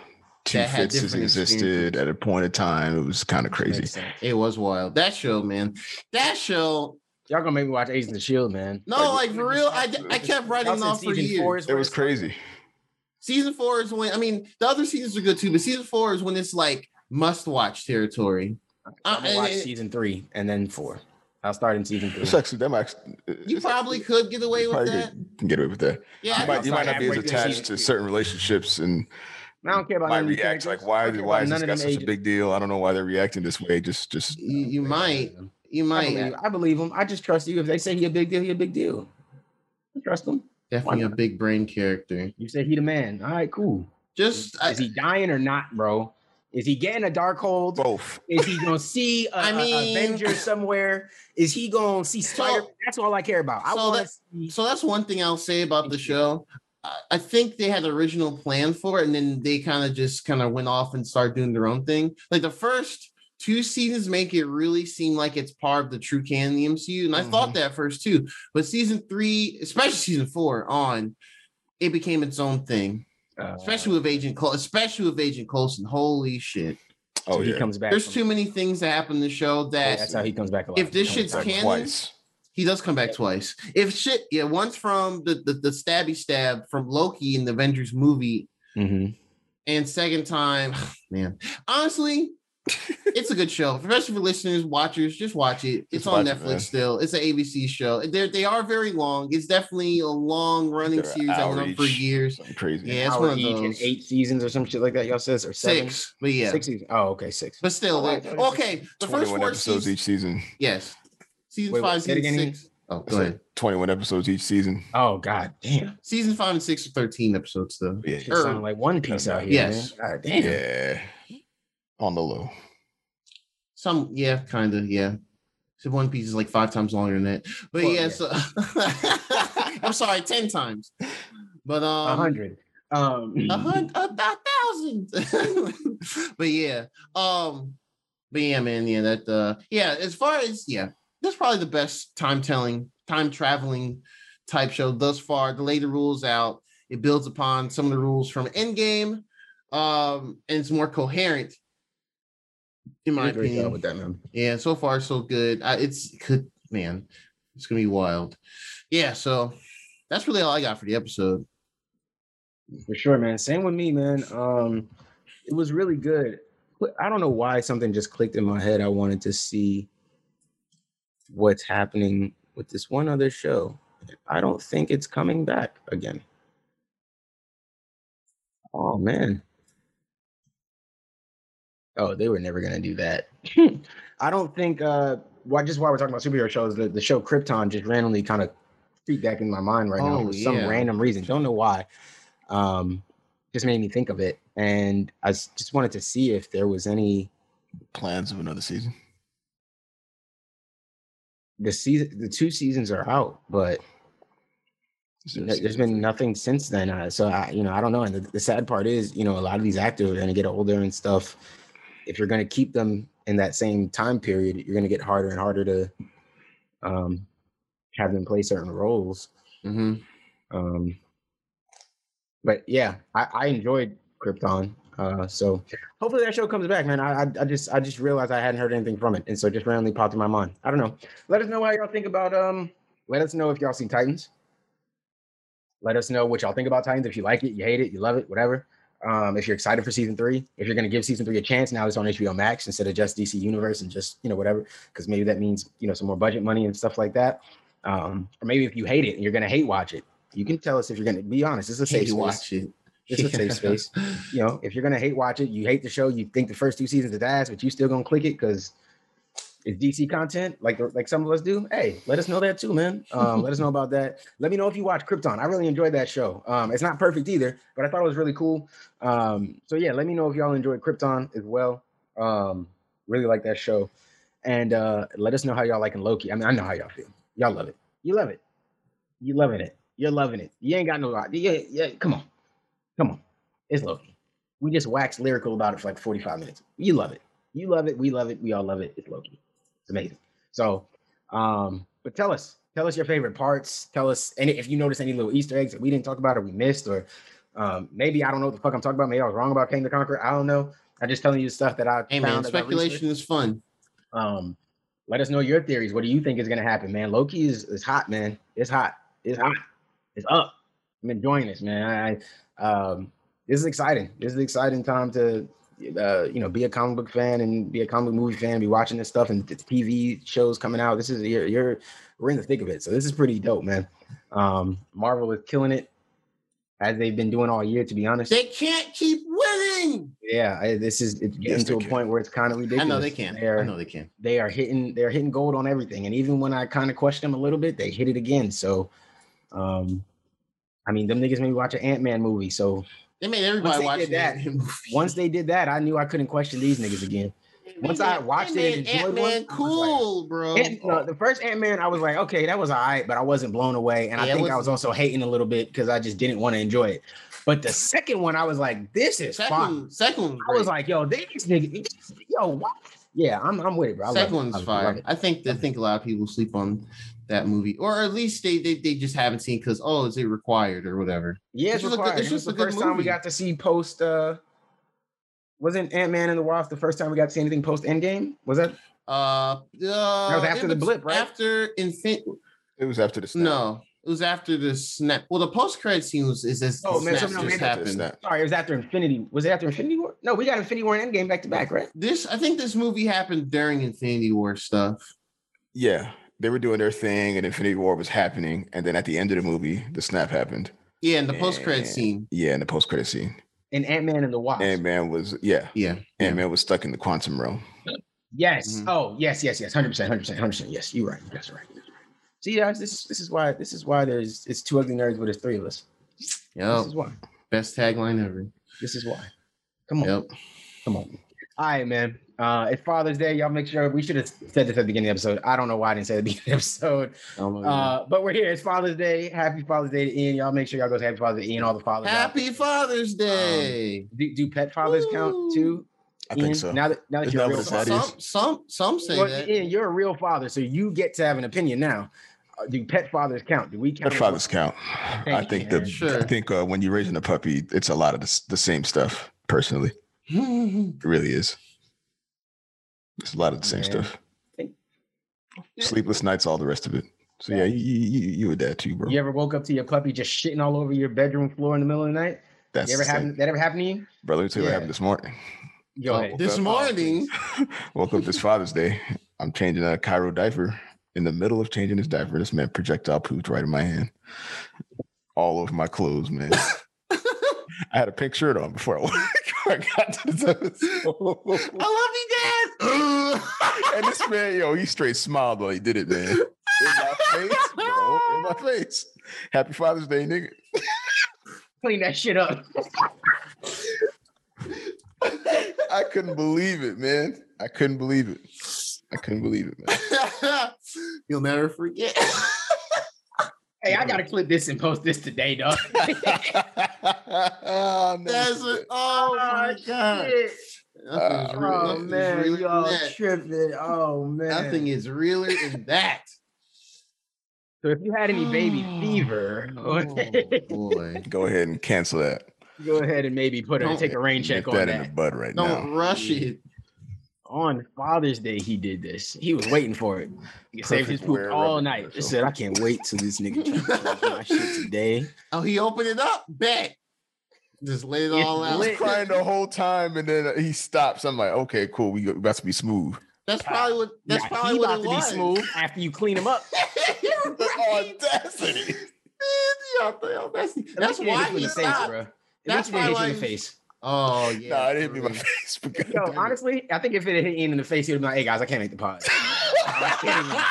Two that had different existed at a point in time. It was kind of crazy. It was wild. That show, man. That show. Y'all gonna make me watch Agents of Shield, man. No, like for real. I, I kept writing off for season years. four It was crazy. Season four is when I mean the other seasons are good too, but season four is when it's like must watch territory. I'm gonna Uh, watch and- season three and then four. I'll start in season three. It's actually them actually. You probably actually- could get away with that. could- can get away with that. Yeah, You might, you might not be as attached to certain relationships and I don't care about might none react like why why is this none guy of them such a big deal? I don't know why they're reacting this way. Just just you, you might. You I might. believe, I believe him. I just trust you. If they say he a big deal, he a big deal. I trust him. Definitely a big brain character. You say he the man. All right, cool. Just I, Is he dying or not, bro? Is he getting a Darkhold? both. Is he gonna see *laughs* a, I a mean- Avenger *laughs* somewhere? Is he gonna see Spider? That's all I care about. I so want that- see. so that's one thing I'll say about the show. I, I think they had the original plan for it, and then they kind of just kind of went off and started doing their own thing. Like the first two seasons make it really seem like it's part of the true canon of the MCU, and I thought mm-hmm. that first too. But season three, especially season four on, it became its own thing. Uh, Especially with Agent Cole, especially with Agent Coulson. Holy shit! so Oh he yeah. comes back. There's from- too many things that happen in the show that That's how he comes back alive. if this shit's back canon- twice. He does come back twice. If shit, yeah, once from the, the the stabby stab from Loki in the Avengers movie, Mhm. and second time, *sighs* man, honestly, it's a good show, especially for listeners, watchers. Just watch it. It's Just on watch it, Netflix still. It's an ABC show. They they are very long. It's definitely a long running series that went on for years. Something crazy. Yeah, it's Hour one of each those. eight seasons or some shit like that. Y'all says or seven? Six, but yeah, Six seasons. Oh, okay, six. but still, Oh, I they- thought it was okay. The first 21 four episodes seasons, each season. yes, season Wait, wait, five, say it season again, six. Oh, I go said ahead. 21 episodes each season. Oh god damn. Season five and six are thirteen episodes though. Yeah. Shit Er, sound like One Piece out here. yes. Man. God damn. Yeah. On the low. Some, yeah, kind of, yeah. So One Piece is like five times longer than that. But Well, yeah, yeah. so *laughs* I'm sorry, ten times. But um, A hundred. Um, a hundred, *laughs* a, a thousand. *laughs* but yeah, um, but yeah, man, yeah, that uh, yeah, as far as yeah, that's probably the best time telling, time traveling type show thus far. The later rules out, it builds upon some of the rules from Endgame, um, and it's more coherent. In my did a great job opinion, with that man. yeah, so far so good. I, it's could man, it's gonna be wild. Yeah, so that's really all I got for the episode. For sure, man. Same with me, man. Um, it was really good. I don't know why something just clicked in my head. I wanted to see what's happening with this one other show. I don't think it's coming back again. Oh man. Oh, they were never gonna do that. *laughs* I don't think uh why just while we're talking about superhero shows, the, the show Krypton just randomly kind of creeped back in my mind right now Oh, for some random reason. Don't know why. Um just made me think of it. And I just wanted to see if there was any Plans of another season. the season the two seasons are out, but there a No, there's season been nothing since then. Uh, so I, you know, I don't know. And the, the sad part is, you know, a lot of these actors are going to get older and stuff. If you're going to keep them in that same time period, you're going to get harder and harder to um, have them play certain roles. Mm-hmm. Um, but yeah, I, I enjoyed Krypton. Uh, so hopefully that show comes back, man. I, I I just I just realized I hadn't heard anything from it, and so it just randomly popped in my mind. I don't know. Let us know how y'all think about um. Let us know if y'all seen Titans. Let us know what y'all think about Titans. If you like it, you hate it, you love it, whatever. Um, if you're excited for season three, if you're gonna give season three a chance, now it's on HBO Max instead of just DC Universe and just you know whatever, because maybe that means you know some more budget money and stuff like that. Um, or maybe if you hate it and you're gonna hate watch it, you can tell us if you're gonna be honest. It's a safe Hate space. watch it. It's a safe space. *laughs* You know, if you're gonna hate watch it, you hate the show, you think the first two seasons is ass, but you still gonna click it because it's DC content, like like some of us do. Hey, let us know that too, man. Um, let us know about that. Let me know if you watch Krypton. I really enjoyed that show. Um, it's not perfect either, but I thought it was really cool. Um, so yeah, let me know if y'all enjoyed Krypton as well. Um, really like that show, and uh, let us know how y'all liking Loki. I mean, I know how y'all feel. Y'all love it. You love it. You loving it. You're loving it. You ain't got no. Yeah, yeah. Come on, come on. It's Loki. We just waxed lyrical about it for like 45 minutes. You love it. You love it. We love it. We all love it. It's Loki. It's amazing. So, um, but tell us, tell us your favorite parts. Tell us any if you notice any little Easter eggs that we didn't talk about or we missed, or um, maybe I don't know what the fuck I'm talking about. Maybe I was wrong about Kang the Conqueror. I don't know. I'm just telling you the stuff that I Hey found man, speculation is fun. Um, let us know your theories. What do you think is gonna happen, man? Loki is, is hot, man. It's hot. It's hot. It's up. I'm enjoying this, man. I, I um, this is exciting. This is an exciting time to, uh, you know, be a comic book fan and be a comic movie fan. Be watching this stuff and the TV shows coming out. This is you're, you're we're in the thick of it. So this is pretty dope, man. Um, Marvel is killing it as they've been doing all year. To be honest, They can't keep winning. yeah, I, this is it's getting Yes, to a can. point where it's kind of ridiculous. I know they can. They're- I know they can. they are hitting they're hitting gold on everything and even when i kind of question them a little bit they hit it again so um i mean them niggas made me watch an ant-man movie so They made everybody they watch that. *laughs* once they did that i knew i couldn't question these niggas again once I watched it and enjoyed Ant-Man I was like- cool, bro. Ant- no, the first ant-man i was like okay that was all right but i wasn't blown away and i Yeah, it think i was- was also hating a little bit because i just didn't want to enjoy it but the second one i was like this is fun second, second one. i was like yo these niggas yo what yeah i'm, I'm with it bro I second it. one's I fire. it. I think I think a lot of people sleep on that movie, or at least they they, they just haven't seen because oh, is it required or whatever. Yeah, It's it's, just a good- required. it's It was the good first time we got to see post. uh Wasn't Ant Man and the Wasp the first time we got to see anything post Endgame? Was that? Uh, uh that was after the blip, right? After Infin. It was after the snap. No, it was after the snap. Well, the post credit scene was is this. Oh, man, snap so no, just man, After the happened. Sorry, it was after Infinity. Was it after Infinity War? No, we got Infinity War and Endgame back to back, right? This I think this movie happened during Infinity War stuff. Yeah, they were doing their thing, and Infinity War was happening, and then at the end of the movie, the snap happened. Yeah, and the post credit scene. Yeah, in the post credit scene, And Ant Man and the Wasp. Ant Man was yeah, Yeah, Ant Man was stuck in the quantum realm. yes. Mhm. Oh, yes, yes, yes. Hundred percent, hundred percent, hundred percent. Yes, you're right. That's right. That's right. See, guys, this this is why this is why there's it's two ugly nerds, but it's three of us. Yep. This is why. Best tagline ever. This is why. Come on, Yep. come on. All right, man. Uh, it's Father's Day. Y'all make sure we should have said this at the beginning of the episode. I don't know why I didn't say it at the *laughs* beginning of the episode. Oh. Uh, but we're here. It's Father's Day. Happy Father's Day to Ian. Y'all make sure y'all go to Happy Father's Day to Ian. All the fathers. Happy there. Father's Day. Do, do pet fathers count too? I Ian? think so. Now that now that Is you're a that real father, some, some some say well, that. Ian, you're a real father, so you get to have an opinion now. Uh, do pet fathers count? Do we count? Pet as fathers count. I think man. the Sure. I think uh, when you're raising a puppy, it's a lot of the, the same stuff. Personally, *laughs* it really is. It's a lot of the same Man. stuff. Sleepless nights, all the rest of it. So yeah, you you, you you a dad too, bro. You ever woke up to your puppy just shitting all over your bedroom floor in the middle of the night? That's You ever the same. happen? That ever happened to you? Bro, let me tell you Yeah. what happened this morning. Yo, Oh. This Oh, morning, *laughs* Woke up this Father's Day. I'm changing a Cairo diaper. In the middle of changing his diaper, this man projectile pooped right in my hand, all over my clothes, man. *laughs* I had a pink shirt on before I, *laughs* before I got to. *laughs* I love you, Dad. *laughs* and this man, yo, he straight smiled while he did it, man. In my face, bro. In my face. Happy Father's Day, nigga. Clean that shit up. I couldn't believe it, man. I couldn't believe it. I couldn't believe it, man. *laughs* You'll never forget. Hey, I gotta clip this and post this today, dog. *laughs* oh, That's a, oh my god. Shit. Uh, Oh nothing's man, realer than y'all that. tripping. Oh man. Nothing is realer than that. So if you had any baby *sighs* fever, Oh, *laughs* boy. Go ahead and cancel that. go ahead and maybe put a Don't take a rain check Nip on that in the that. bud right Don't now. rush it. On Father's Day, he did this. He was waiting for it. He saved his poop all night. He said, "I can't wait till this nigga to *laughs* my shit today." Oh, he opened it up. Bet. Just let it It's all I out. was lit. crying the whole time, and then he stops. I'm like, okay, cool. We got to be smooth. That's probably what. That's Nah, probably he what about it to was. be smooth after you clean him up. *laughs* You're *laughs* The right. audacity. Man, the audacity. That's least you didn't why hit in he the face, bro. That's least you didn't hit you in the face. Oh *laughs* yeah. nah, it didn't hit me in my face. but God Yo, it. honestly, I think if it had hit Ian in the face, he would be like, "Hey guys, I can't make the pod. I'm kidding you.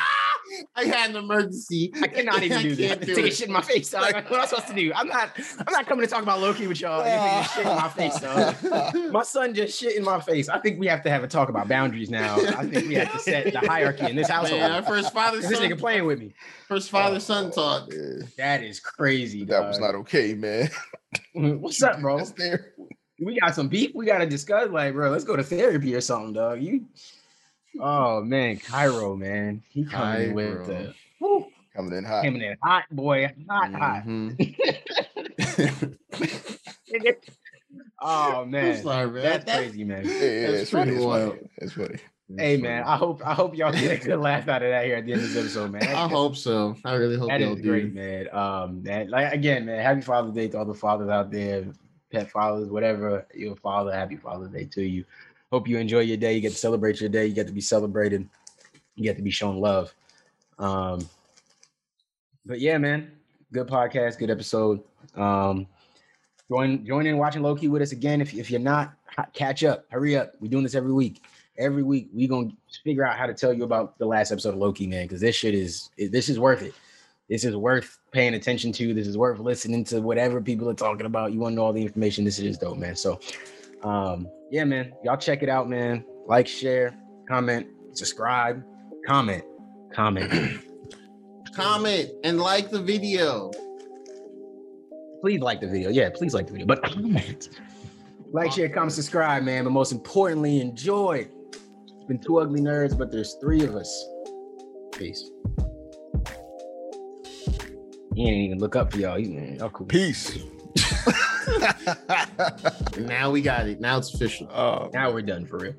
I had an emergency. I cannot even do this. can't do Taking it. shit in my face, dog. what am I supposed to do? I'm not. I'm not coming to talk about Loki with y'all. You're taking shit in my face, dog. *laughs* My son just shit in my face. I think we have to have a talk about boundaries now. I think we have to set the hierarchy in this household. Man, our first father this nigga playing with me. first father son oh, talk. Yeah, That is crazy. that was not okay, man. *laughs* What's up, bro? That's there. We got some beef we gotta discuss. Like, bro, let's go to therapy or something, dog. You. Oh man, Cairo, man, he coming in with the. Cairo. Woo, Coming in hot. coming in hot, boy, hot, hot. Mhm. *laughs* oh man, sorry, man. that's That- crazy, man. Yeah, yeah, That's it's funny. pretty It's funny. wild. It's funny. Hey man, I hope I hope y'all get a good laugh out of that here at the end of this episode, man. I hope so. I really hope that y'all is do. great, man. Um, man, like again, man, happy Father's Day to all the fathers out there, pet fathers, whatever your father. Happy Father's Day to you. Hope you enjoy your day. You get to celebrate your day. You get to be celebrated. You get to be shown love. Um, but yeah, man, good podcast, good episode. Um, join join in watching Loki with us again. If if you're not, catch up. Hurry up. We're doing this every week. Every week we gonna figure out how to tell you about the last episode of Loki, man, because this shit is this is worth it. This is worth paying attention to. This is worth listening to whatever people are talking about. You want to know all the information. This is dope, man. So, um, yeah, man, y'all check it out, man. Like, share, comment, subscribe, comment, comment. *clears throat* Comment and like the video. please like the video. Yeah, please like the video, but comment. Like, share, comment, subscribe, man. But most importantly, enjoy. It's been two ugly nerds, but there's three of us. Peace. He didn't even look up for y'all. He's man, y'all cool. Peace. *laughs* Now we got it. Now it's official. Oh, Now we're done for real.